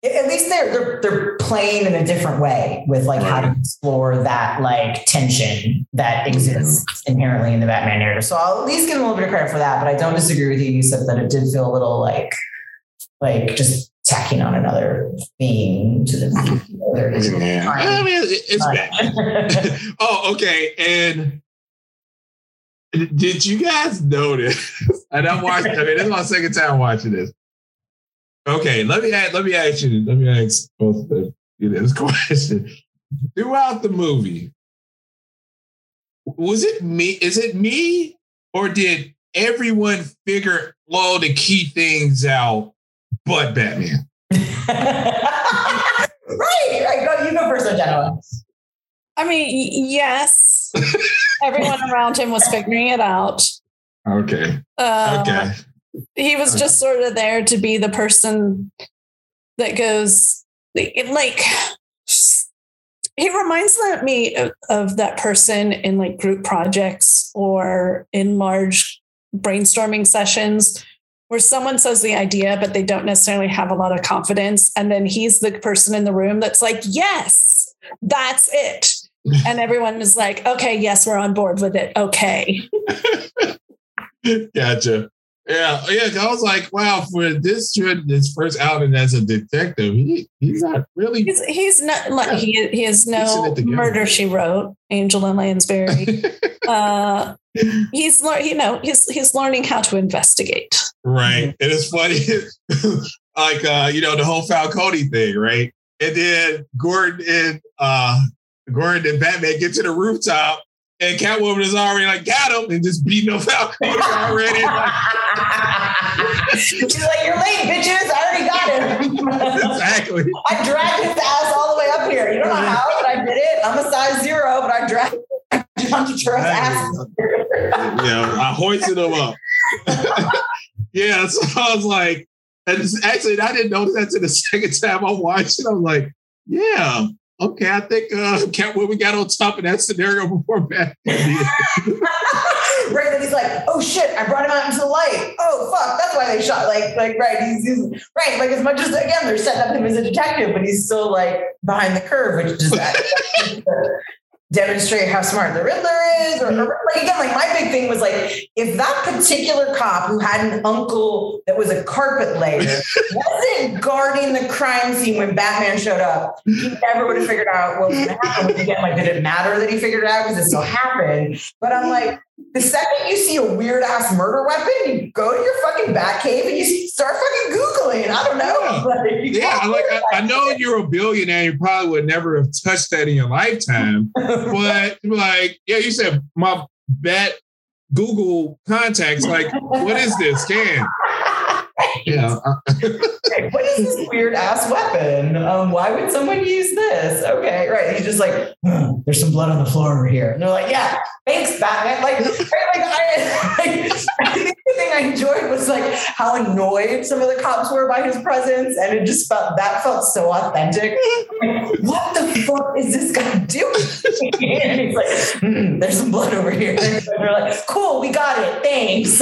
at least they're they're they're playing in a different way with like right. how to explore that like tension that exists mm-hmm. inherently in the Batman narrative. So I'll at least give them a little bit of credit for that. But I don't disagree with you. You said that it did feel a little like like just tacking on another theme to the mm-hmm. movie. Yeah. I mean, it's bad. oh, okay. And did you guys notice? And I'm watching. I mean, this is my second time watching this. Okay, let me ask, let me ask you. Let me ask both of you this question. Throughout the movie, was it me? Is it me, or did everyone figure all the key things out, but Batman? right. Right. Go. You go first, Genoa. I mean, yes. Everyone around him was figuring it out. Okay. Uh, okay. He was just sort of there to be the person that goes like he reminds me of, of that person in like group projects or in large brainstorming sessions where someone says the idea but they don't necessarily have a lot of confidence and then he's the person in the room that's like yes that's it and everyone is like, okay, yes, we're on board with it. Okay. gotcha. Yeah, yeah. I was like, wow, for this dude, his first outing as a detective, he, he's not really. He's, he's not like he he has no murder. She wrote Angela Lansbury. uh, he's you know he's he's learning how to investigate. Right, and it's funny, like uh, you know the whole Falcone thing, right? And then Gordon and uh, Gordon and Batman get to the rooftop, and Catwoman is already like, got him, and just beating up Falcone already. She's like, you're late, bitches. I already got him. exactly. I dragged his ass all the way up here. You don't know how, but I did it. I'm a size zero, but I dragged John Turturro's ass. yeah, I hoisted him up. yeah, so I was like, and actually, I didn't notice that to the second time I watched it. I was like, yeah, okay, I think uh what we got on top of that scenario before Batman. right, then he's like, oh shit, I brought him out into the light. Oh fuck, that's why they shot. Like, like right, he's, he's right. Like as much as again, they're setting up him as a detective, but he's still like behind the curve, which is that demonstrate how smart the Riddler is, or, or, like again, like my big thing was like if that particular cop who had an uncle that was a carpet layer wasn't guarding the crime scene when Batman showed up, he never would have figured out what was going to happen. Again, like did it matter that he figured it out because it still happened? But I'm like, the second you see a weird ass murder weapon, you go to your fucking bat cave and you start fucking Googling. I don't know. Yeah, yeah like I, I, know you're a billionaire, you probably would never have touched that in your lifetime. but like, yeah, you said my bat Google contacts, like, what is this? Yeah. what is this weird ass weapon? Um, why would someone use this? Okay, right. He's just like, oh, there's some blood on the floor over here. And they're like, yeah, thanks, Batman. Like, like I, like, I think the thing I enjoyed was like how annoyed some of the cops were by his presence. And it just felt, that felt so authentic. Like, what the fuck is this guy doing? and he's like, mm, there's some blood over here. And they're like, cool, we got it. Thanks.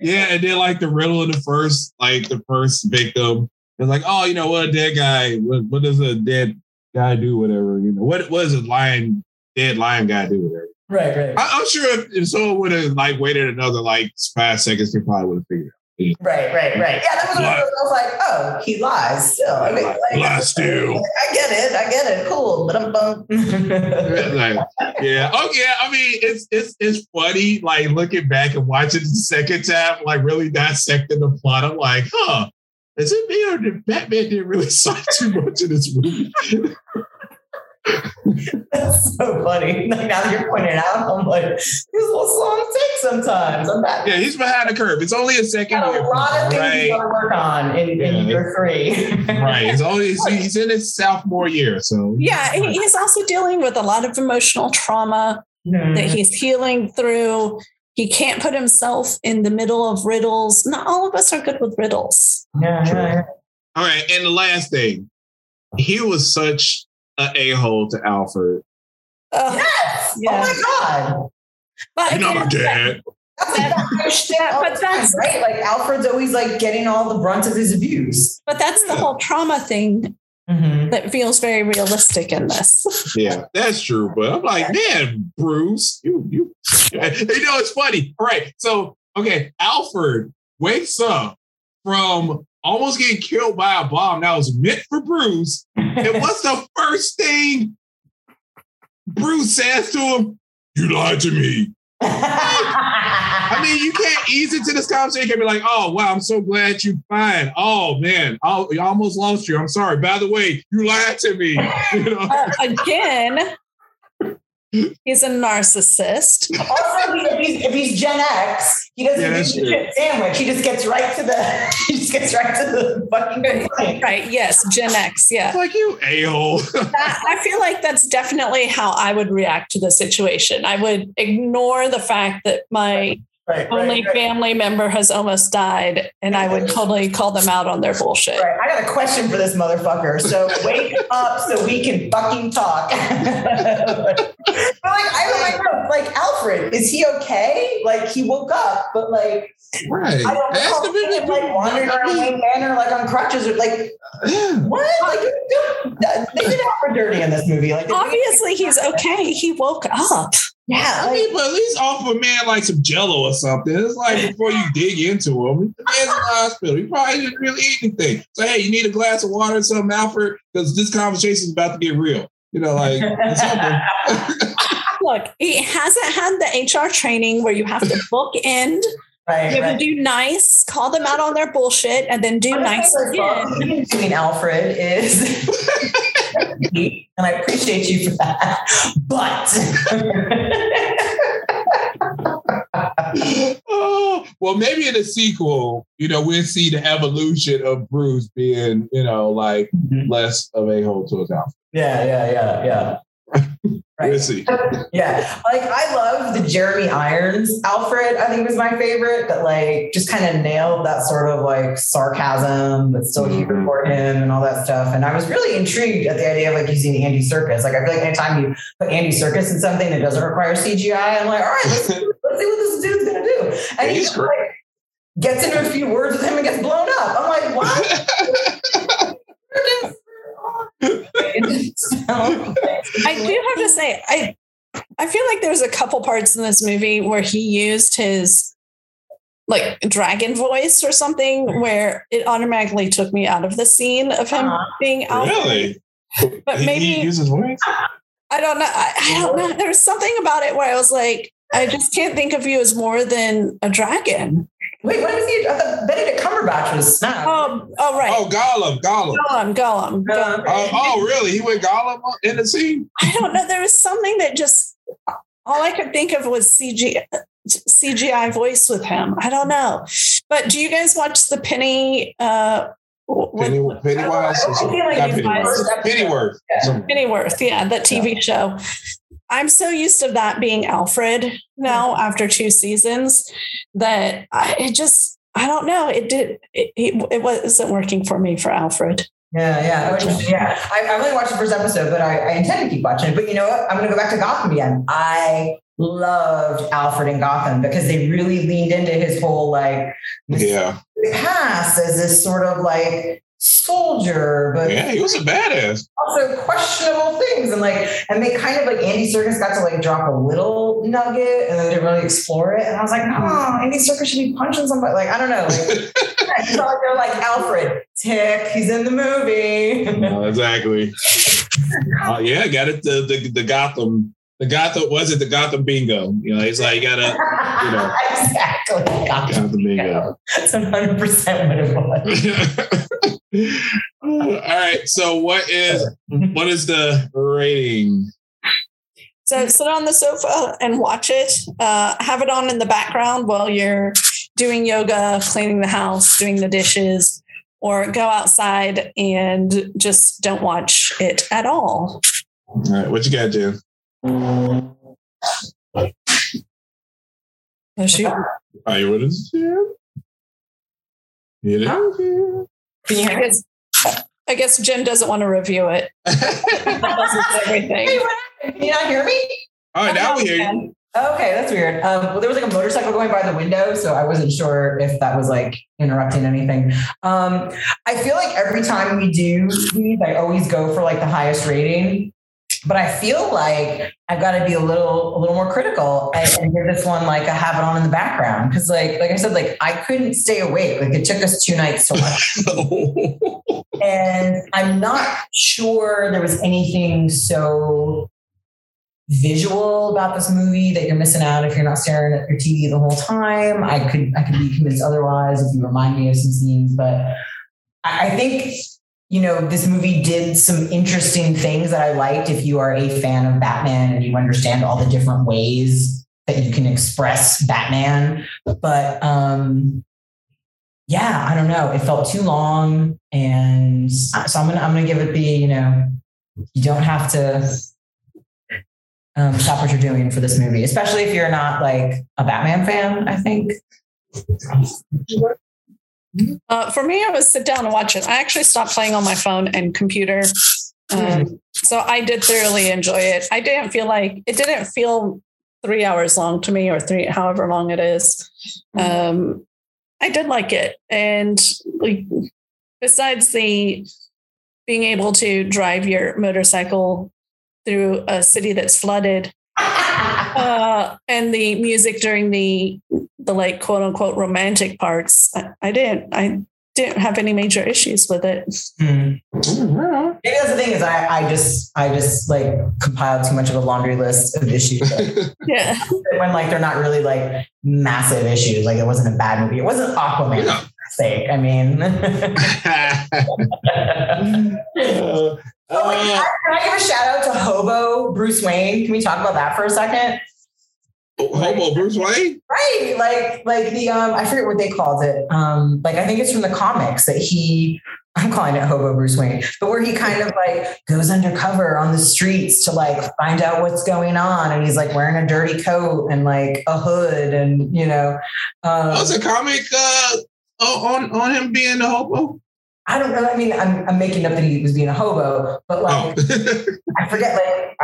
yeah. And then like the riddle of the first, like the first victim, it's like, oh, you know what, a dead guy. What, what does a dead guy do? Whatever, you know, what what does a lion, dead lion guy do? Whatever. Right, right. I, am sure if, if someone would have like waited another like five seconds, they probably would have figured out. Right, right, right. Yeah, that was. I was like, oh, he lies still. I mean, like, lies still. I get it, I get it. Cool, but I'm bummed. like, yeah. Oh, yeah. I mean, it's it's it's funny. Like looking back and watching the second time, like really dissecting the plot. I'm like, huh. Is it me or did Batman didn't really suck too much in this movie? That's so funny. Like now that you're pointing out, I'm like, these little songs take sometimes. I'm not. Yeah, he's behind the curve. It's only a second year. A lot of things right. to work on in, yeah. in year three. right. It's only he's in his sophomore year, so yeah. He's also dealing with a lot of emotional trauma mm-hmm. that he's healing through. He can't put himself in the middle of riddles. Not all of us are good with riddles. Yeah. yeah. All right, and the last thing, he was such an a hole to Alfred. Uh, yes. Oh my god! But You're not my dad. That's like that but that's right. Like Alfred's always like getting all the brunt of his abuse. But that's the whole trauma thing mm-hmm. that feels very realistic in this. Yeah, that's true. But I'm like, man, Bruce, you you you know, it's funny. All right. So okay, Alfred wakes up from almost getting killed by a bomb that was meant for Bruce. and what's the first thing Bruce says to him? You lied to me. I mean, you can't ease into this conversation. You can be like, "Oh, wow, I'm so glad you're fine." Oh man, I almost lost you. I'm sorry. By the way, you lied to me. You know? uh, again, He's a narcissist. Also, if he's, if he's Gen X, he doesn't yeah, do the sandwich. He just gets right to the. He just gets right to the fucking point. Right. Yes. Gen X. Yeah. It's like you a hole. I feel like that's definitely how I would react to the situation. I would ignore the fact that my Right, Only right, family member has almost died, and I would totally call them out on their bullshit. Right. I got a question for this motherfucker. So wake up so we can fucking talk. but like, I don't know. Like Alfred, is he okay? Like he woke up, but like, right? I don't know. He like wandered around Wayne Manor like on crutches or like what? Like they did Alfred dirty in this movie. Like obviously he's okay. He woke up. Yeah, I mean, but at least offer a man like some Jello or something. It's like before you dig into him, the man's in the hospital. He probably didn't really eat anything. So hey, you need a glass of water or something, Alfred, because this conversation is about to get real. You know, like look, he hasn't had the HR training where you have to book end. Right, you have right. to do nice, call them out on their bullshit, and then do what nice again. Doing Alfred is and I appreciate you for that. But oh, well, maybe in a sequel, you know, we'll see the evolution of Bruce being, you know, like mm-hmm. less of a hole to his house. Yeah, yeah, yeah, yeah. Right. See. yeah. Like I love the Jeremy Irons Alfred, I think was my favorite, that like just kind of nailed that sort of like sarcasm, but still mm-hmm. humor for him and all that stuff. And I was really intrigued at the idea of like using Andy Serkis. Like I feel like anytime you put Andy Serkis in something that doesn't require CGI, I'm like, all right, let's, see, let's see what this dude's gonna do. And he's he like, gets into a few words with him and gets blown up. I'm like, what? I do have to say, I I feel like there's a couple parts in this movie where he used his like dragon voice or something where it automatically took me out of the scene of him uh, being out. Really? But maybe he uses voice. I don't know. I, I don't know. There's something about it where I was like, I just can't think of you as more than a dragon. Wait, what is he? I thought Benedict Cumberbatch was Smaug. Oh, oh, right. Oh, Gollum, Gollum. Gollum, Gollum. Gollum. Uh, oh, really? He went Gollum in the scene? I don't know. There was something that just, all I could think of was CG, CGI voice with him. I don't know. But do you guys watch the Penny? Uh, Penny, Pennywise? Pennyworth. Pennyworth. Yeah. Pennyworth, yeah, that TV show. I'm so used to that being Alfred now after two seasons that I, it just I don't know it did it, it, it wasn't working for me for Alfred. Yeah, yeah, yeah. I, I only watched the first episode, but I, I intend to keep watching it. But you know what? I'm going to go back to Gotham again. I loved Alfred in Gotham because they really leaned into his whole like yeah past as this sort of like soldier, but yeah, he was a badass. Also questionable things, and like, and they kind of like Andy Serkis got to like drop a little nugget, and then they really explore it. And I was like, no, Andy Serkis should be punching somebody. Like, I don't know. Like, like they're like Alfred Tick. He's in the movie. no, exactly. uh, yeah, got it. The, the the Gotham the Gotham was it the Gotham bingo? You know, it's like you gotta, you know, exactly Gotham, Gotham bingo. That's one hundred percent what it was. All right. So what is what is the rating? So sit on the sofa and watch it. Uh, have it on in the background while you're doing yoga, cleaning the house, doing the dishes, or go outside and just don't watch it at all. All right. What you got, Jim? Oh, shoot. Are you with us, Jim? You know? Can you hear it? I guess Jim doesn't want to review it. everything. Can you not hear me? All right, now we hear you. Okay, that's weird. Um, well, there was like a motorcycle going by the window, so I wasn't sure if that was like interrupting anything. Um, I feel like every time we do these, I always go for like the highest rating, but I feel like I've got to be a little a little more critical and, and give this one like a have it on in the background because like like I said, like I couldn't stay awake. Like it took us two nights to watch, and I'm not sure there was anything so visual about this movie that you're missing out if you're not staring at your TV the whole time. I could I could be convinced otherwise if you remind me of some scenes, but I, I think you know this movie did some interesting things that I liked. If you are a fan of Batman and you understand all the different ways that you can express Batman, but um yeah, I don't know. It felt too long, and so I'm gonna I'm gonna give it the you know you don't have to um, stop what you're doing for this movie, especially if you're not like a Batman fan. I think. Uh, for me, I was sit down and watch it. I actually stopped playing on my phone and computer, um, so I did thoroughly enjoy it. I didn't feel like it didn't feel three hours long to me, or three, however long it is. Um, I did like it, and like, besides the being able to drive your motorcycle through a city that's flooded. Uh, and the music during the the like quote unquote romantic parts, I, I didn't I didn't have any major issues with it. Mm. Maybe that's the thing is I, I just I just like compiled too much of a laundry list of issues. yeah. When like they're not really like massive issues. Like it wasn't a bad movie. It wasn't Aquaman. Yeah. Sake. I mean, uh, Oh, can, I, can, I, give a shout out to Hobo Bruce Wayne? Can we talk about that for a second? Hobo Bruce Wayne? Right. Like, like the um, I forget what they called it. Um, like I think it's from the comics that he I'm calling it Hobo Bruce Wayne, but where he kind of like goes undercover on the streets to like find out what's going on. And he's like wearing a dirty coat and like a hood and you know. Um, oh, it's a comic uh, on on him being a hobo. I don't know. I mean, I'm, I'm making up that he was being a hobo, but like, oh. I forget, like,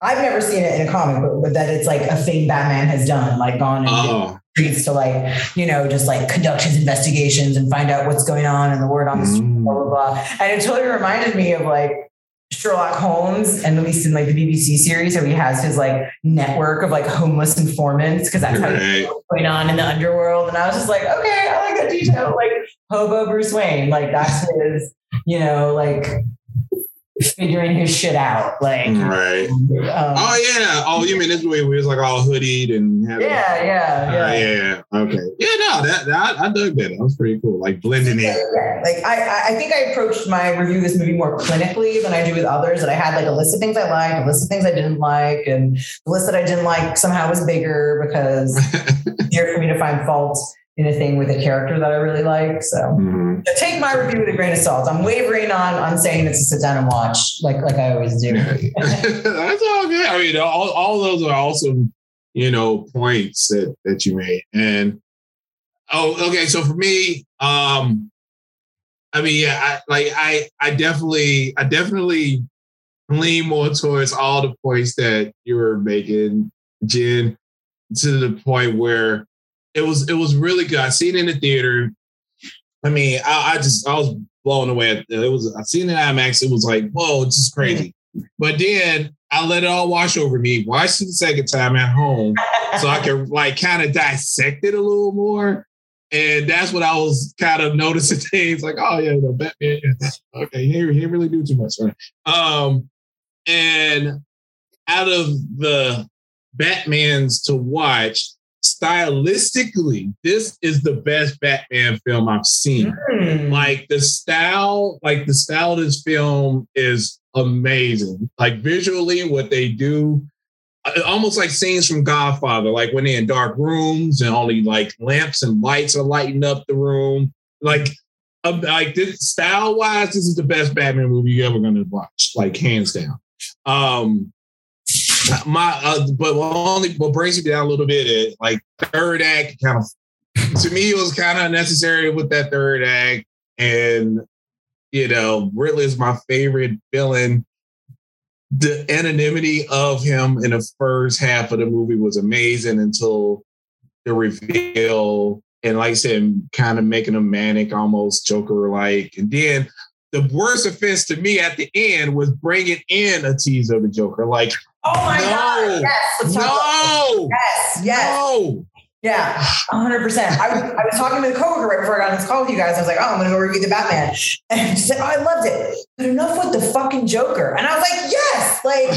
I, have never seen it in a comic book, but that it's like a thing Batman has done, like gone and oh. streets to like, you know, just like conduct his investigations and find out what's going on and the word on the street, mm. blah, blah, blah. And it totally reminded me of like Sherlock Holmes, and at least in like the BBC series, where he has his like network of like homeless informants because that's right. how what's going on in the underworld. And I was just like, okay, I like that detail. Like hobo Bruce Wayne, like that's his, you know, like figuring his shit out. Like, right. Um, oh yeah. Oh, you mean this way where it's like all hoodied and yeah, yeah, yeah. Uh, yeah. Okay. Yeah, no, that, that I dug that. That was pretty cool. Like blending in. Yeah, Like I, I think I approached my review of this movie more clinically than I do with others. That I had like a list of things I liked, a list of things I didn't like, and the list that I didn't like somehow was bigger because here for me to find faults in a thing with a character that I really like. So mm-hmm. take my review with a grain of salt. I'm wavering on on saying it's a sit down and watch, like like I always do. That's all good. I mean, all, all those are awesome, you know, points that that you made. And oh, okay. So for me, um, I mean, yeah, I like I I definitely I definitely lean more towards all the points that you were making, Jen, to the point where it was it was really good. I seen it in the theater. I mean, I, I just I was blown away. It was I seen it in IMAX. It was like, whoa, it's just crazy. But then I let it all wash over me. Watched it the second time at home, so I could like kind of dissect it a little more. And that's what I was kind of noticing things like, oh yeah, Batman. Okay, he didn't really do too much. Right? Um, and out of the Batmans to watch, stylistically, this is the best Batman film I've seen. Mm. Like the style, like the style of this film is amazing. Like visually, what they do, uh, almost like scenes from Godfather, like when they're in dark rooms and only like lamps and lights are lighting up the room. Like, um, like this style wise, this is the best Batman movie you're ever going to watch, like hands down. Um, my uh, but only what brings me down a little bit is like third act kind of to me it was kind of unnecessary with that third act and you know Riddler is my favorite villain the anonymity of him in the first half of the movie was amazing until the reveal and like I said, kind of making him manic, almost Joker like. And then the worst offense to me at the end was bringing in a teaser of the Joker. Like, oh my no, god, yes, no, yes, yes, no. Yeah, 100%. I was, I was talking to the coworker right before I got on this call with you guys. I was like, oh, I'm going to go review the Batman. And she said, oh, I loved it. But enough with the fucking Joker. And I was like, yes. Like,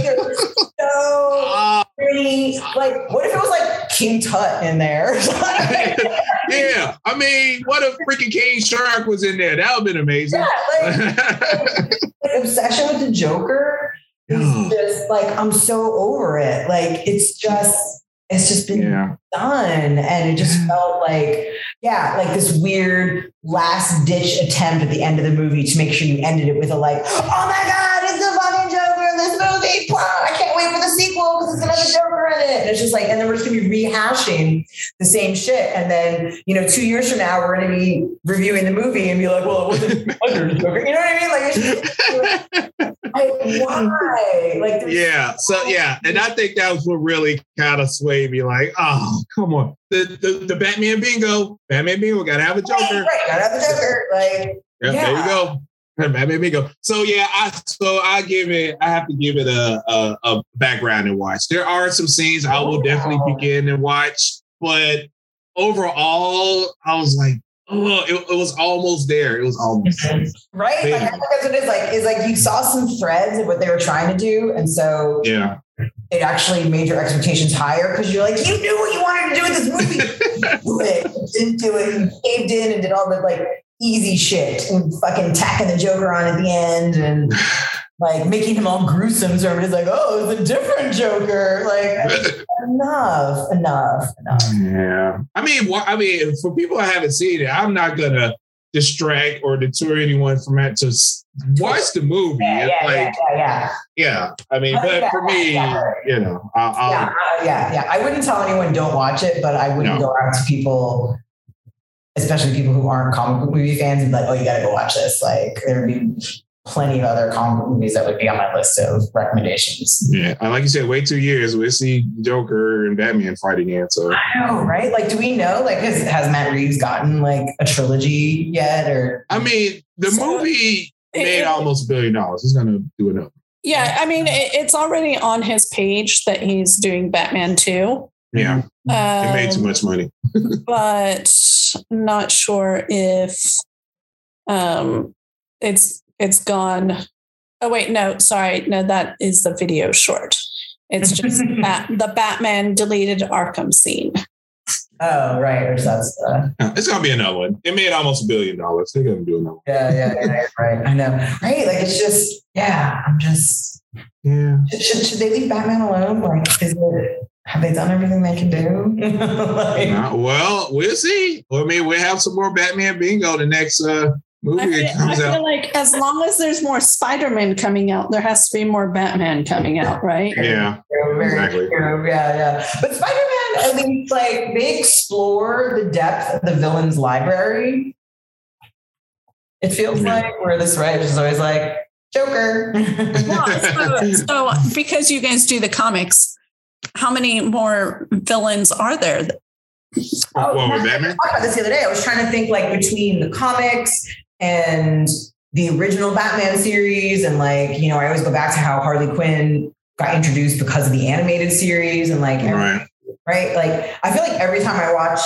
so pretty. Like, what if it was like King Tut in there? yeah. I mean, what if freaking King Shark was in there? That would have been amazing. Yeah, like, like, obsession with the Joker is just like, I'm so over it. Like, it's just it's just been yeah. done. And it just felt like, yeah, like this weird last ditch attempt at the end of the movie to make sure you ended it with a like, oh my God, it's the fucking this movie. I can't wait for the sequel because it's another Joker in it. And it's just like, and then we're just gonna be rehashing the same shit. And then, you know, two years from now, we're gonna be reviewing the movie and be like, well, it wasn't Joker. You know what I mean? Like, it's, like, why? Like, yeah. So yeah, and I think that was what really kind of swayed me. Like, oh, come on, the the, the Batman bingo, Batman bingo, gotta have a Joker. Right, right. gotta have a Joker. Like, yeah. there you go. Batman bingo. So yeah, I so I give it. I have to give it a a, a background and watch. There are some scenes I will definitely oh. begin and watch, but overall, I was like, oh, it, it, was almost there. It was almost right. Like, that's what it is. Like, is like you saw some threads of what they were trying to do, and so yeah, it actually made your expectations higher because you're like, you knew what you wanted to do with this movie, do it, didn't do it, you caved in and did all the like easy shit and fucking tacking the Joker on at the end and. like making him all gruesome. So everybody's like, oh, it's a different Joker. Like enough, enough, enough. Yeah. I mean, I mean, for people that haven't seen it, I'm not gonna distract or deter anyone from that to watch the movie. Yeah, yeah, like, yeah, yeah, yeah. I mean, but for me, you know, I'll, I'll, yeah, uh, yeah, yeah. I wouldn't tell anyone don't watch it, but I wouldn't no. go out to people especially people who aren't comic book movie fans and be like, oh, you got to go watch this. Like, there would be plenty of other comic movies that would be on my list of recommendations. Yeah, and like you said, wait two years, we'll see Joker and Batman fight again. So I know, right? Like, do we know? Like, has, has Matt Reeves gotten like a trilogy yet? Or I mean, the so, movie made it, almost a billion dollars. He's gonna do another. Yeah, I mean, it, it's already on his page that he's doing Batman too. Yeah, um, it made too much money, but not sure if um it's it's gone. Oh wait, no, sorry, no, that is the video short. It's just Bat- the Batman deleted Arkham scene. Oh right, or that's uh, it's gonna be another one. It made almost a billion dollars. They're gonna do another one. Yeah, yeah, yeah, right. I know, right? Like it's just, yeah. I'm just, yeah. Should, should they leave Batman alone? Like, is it? Have they done everything they can do? like, uh, well, we'll see. I mean, we'll have some more Batman bingo the next uh movie I feel, comes I feel out. like as long as there's more Spider-Man coming out, there has to be more Batman coming out, right? Yeah, exactly. Yeah, yeah. But Spider-Man, I mean, like they explore the depth of the villain's library. It feels yeah. like where this right is always like Joker. well, so, so because you guys do the comics, how many more villains are there? Oh, well, with Batman? I talked about this the other day. I was trying to think like between the comics and the original Batman series. And like, you know, I always go back to how Harley Quinn got introduced because of the animated series and like, right. right? Like, I feel like every time I watch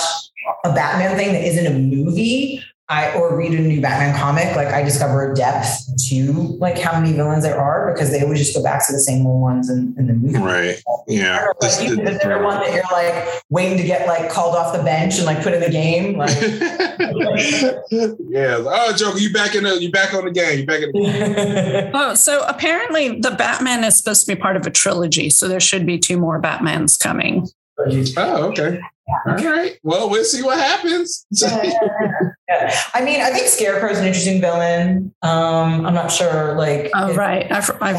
a Batman thing that isn't a movie, I or read a new Batman comic, like I discover a depth to like how many villains there are because they always just go back to the same old ones in, in the movie. Right. Yeah. Or, like, you, is there one that you're like waiting to get like called off the bench and like put in the game? Like Yeah. Oh Joker, you back in the you back on the game. You back in the game. oh, so apparently the Batman is supposed to be part of a trilogy. So there should be two more Batmans coming. Oh, okay. All right. Well, we'll see what happens. yeah, yeah. I mean, I think Scarecrow is an interesting villain. Um, I'm not sure, like, oh, right. I've, I've,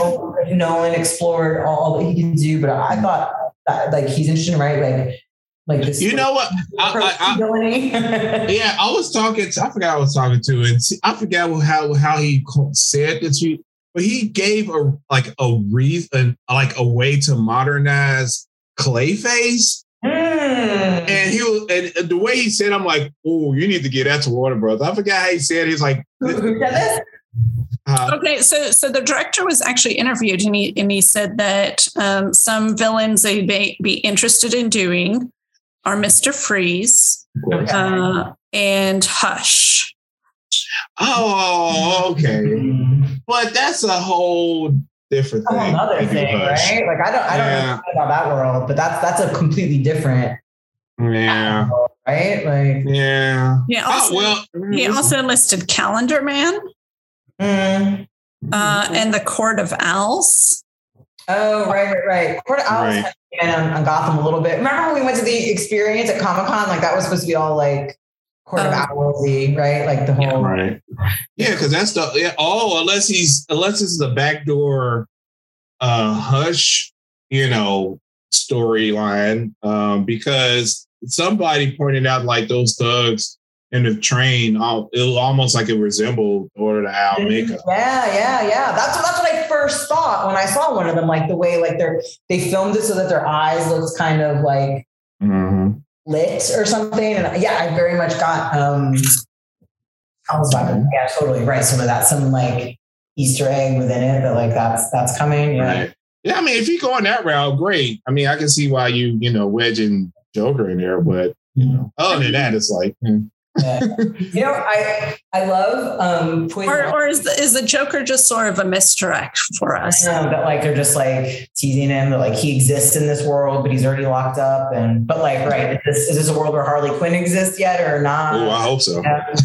Nolan explored all that he can do, but I thought that, like he's interesting, right? Like, like this. You know what? I, I, I, yeah, I was talking. To, I forgot I was talking to, and I forgot how how he said that you but he gave a like a reason, like a way to modernize Clayface. Mm. And he was, and the way he said, I'm like, oh, you need to get that to Warner Bros. I forgot how he said. He's like, who, who said this? Uh, okay, so so the director was actually interviewed, and he and he said that um, some villains they may be, be interested in doing are Mister Freeze uh, and Hush. Oh, okay, but that's a whole different thing. Another thing, Hush. right? Like I don't, I don't yeah. know about that world, but that's that's a completely different. Yeah. right? Like yeah. Yeah. Oh, also, oh, well, he also listed Calendar Man. Mm. Uh, and the Court of Owls. Oh, right, right, right. Court of Owls right. on, on, Gotham a little bit. Remember when we went to the experience at Comic Con? Like that was supposed to be all like Court um, of Owlsy, right? Like the whole yeah, right. Yeah, because that's the yeah. Oh, unless he's unless this is a backdoor uh hush, you know, storyline. Um, because somebody pointed out like those thugs in the train, it was almost like it resembled Order to Owl makeup. Yeah, yeah, yeah. That's that's what I first thought when I saw one of them. Like the way like they're they filmed it so that their eyes looked kind of like mm-hmm. Lit or something. And yeah, I very much got um I was like, yeah, totally right. Some of that, some like Easter egg within it but like that's that's coming. Yeah. Right. Yeah, I mean, if you go on that route, great. I mean, I can see why you, you know, wedging Joker in there, but you know, other than that, it's like, hmm you know, I I love um or, or is the, is the Joker just sort of a misdirect for us? I know that like they're just like teasing him that like he exists in this world, but he's already locked up. And but like, right, is this, is this a world where Harley Quinn exists yet or not? Oh, I hope so. Yeah.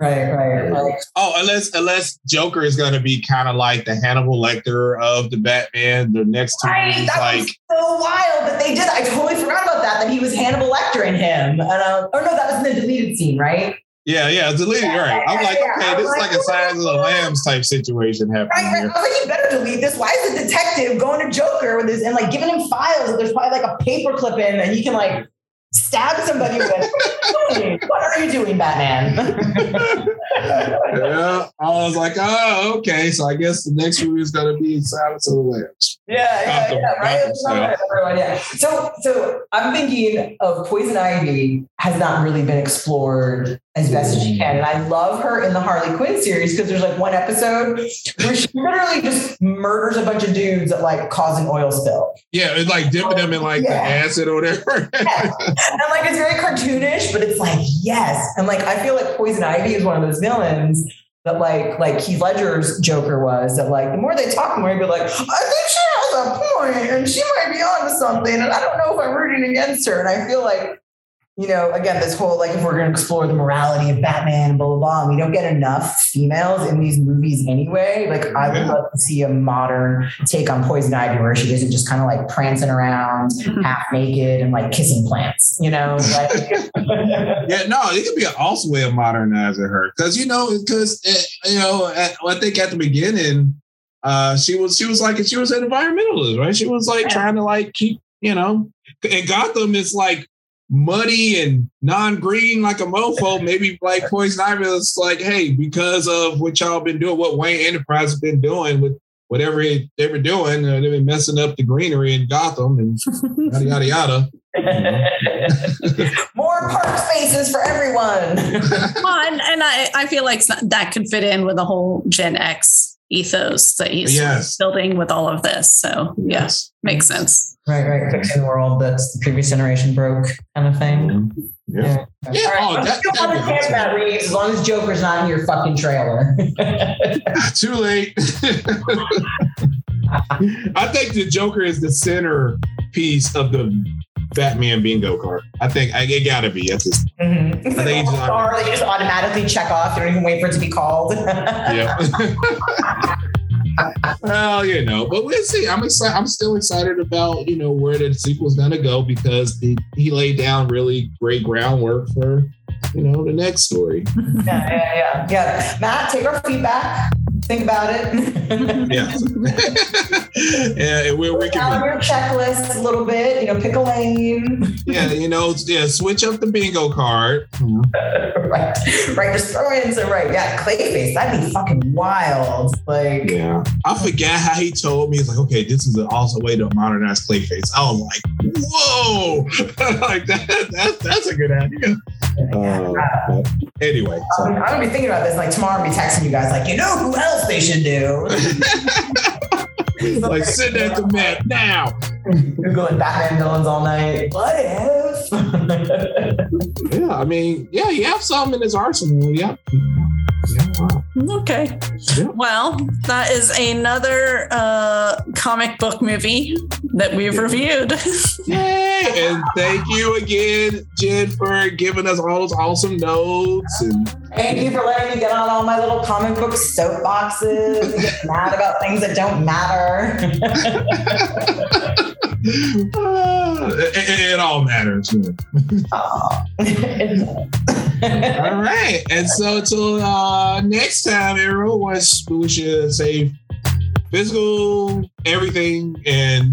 Right, right, right. Oh, unless unless Joker is going to be kind of like the Hannibal Lecter of the Batman, the next two right, movies, that like was so wild that they did. I totally forgot about that. That he was Hannibal Lecter in him. And, uh, or no, that was in the deleted scene, right? Yeah, yeah, deleted. Yeah, right. I'm like, yeah, okay, this is like, like a Silence of the Lambs type situation happening right, right. here. I was like, you better delete this. Why is the detective going to Joker with this and like giving him files? That there's probably like a paperclip in that he can like stab somebody with. what are you doing, Batman? yeah, I was like, oh, okay. So I guess the next movie is going to be Silence of the Lambs. Yeah, yeah, yeah, right. yeah. So, so I'm thinking of Poison Ivy has not really been explored as best as she mm. can, and I love her in the Harley Quinn series because there's like one episode where she literally just murders a bunch of dudes at like causing oil spill. Yeah, it's like dipping them in like yeah. the acid or whatever. yeah. And like it's very cartoonish, but it's like yes, and like I feel like Poison Ivy is one of those villains that like like Heath Ledger's Joker was that like the more they talk, the more you'd be like, I think she has a point and she might be onto something, and I don't know if I'm rooting against her. And I feel like you know, again, this whole like if we're going to explore the morality of Batman, and blah blah blah, and we don't get enough females in these movies anyway. Like, I would love to see a modern take on Poison Ivy where she isn't just kind of like prancing around mm-hmm. half naked and like kissing plants, you know? Like, yeah, no, it could be an awesome way of modernizing her because you know, because eh, you know, at, I think at the beginning, uh, she was she was like she was an environmentalist, right? She was like yeah. trying to like keep you know, and Gotham is like muddy and non-green like a mofo, maybe like Poison Ivy is like, hey, because of what y'all been doing, what Wayne Enterprise has been doing with whatever they were doing, uh, they've been messing up the greenery in Gotham and yada yada yada. More park spaces for everyone. well, and, and I, I feel like that could fit in with the whole Gen X ethos that he's yes. building with all of this. So yes, makes sense. Right, right. Fixing the world that the previous generation broke, kind of thing. Mm-hmm. Yeah. Yeah. yeah. Right. Oh, I'm that, still understand that, Reeves, as long as Joker's not in your fucking trailer. Too late. I think the Joker is the center piece of the Batman bingo card. I think I, it gotta be. That's just, mm-hmm. I think just, they just automatically check off. You don't even wait for it to be called. yeah. well, you know, but we'll see. I'm excited. I'm still excited about you know where the sequel's gonna go because he, he laid down really great groundwork for you know the next story. yeah, yeah, yeah, yeah. Matt, take our feedback. think about it. yeah. yeah, know, pick a lane. yeah, you know, yeah, switch up the bingo card. right, right. Just throw in some right. Yeah, Clayface. That'd be fucking wild. Like, yeah, I forget how he told me. He's like, okay, this is an awesome way to modernize Clayface. I was like, whoa, like that, that. That's a good idea. Uh, anyway, so. I'm, gonna be thinking about this. Like tomorrow, I'll be texting you guys. Like, you know who else they should do? like send that to Matt now. Googling Batman villains all night. What if? yeah, I mean, yeah, you have some in his arsenal. Yeah. Okay. Well, that is another uh, comic book movie that we've yeah. reviewed. Yay! And thank you again, Jen, for giving us all those awesome notes. And thank you for letting me get on all my little comic book soapboxes and get mad about things that don't matter. uh, it, it, all matters. all right. And so until uh, next time, everyone, was we should say physical everything and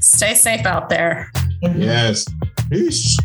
stay safe out there. Yes. Peace.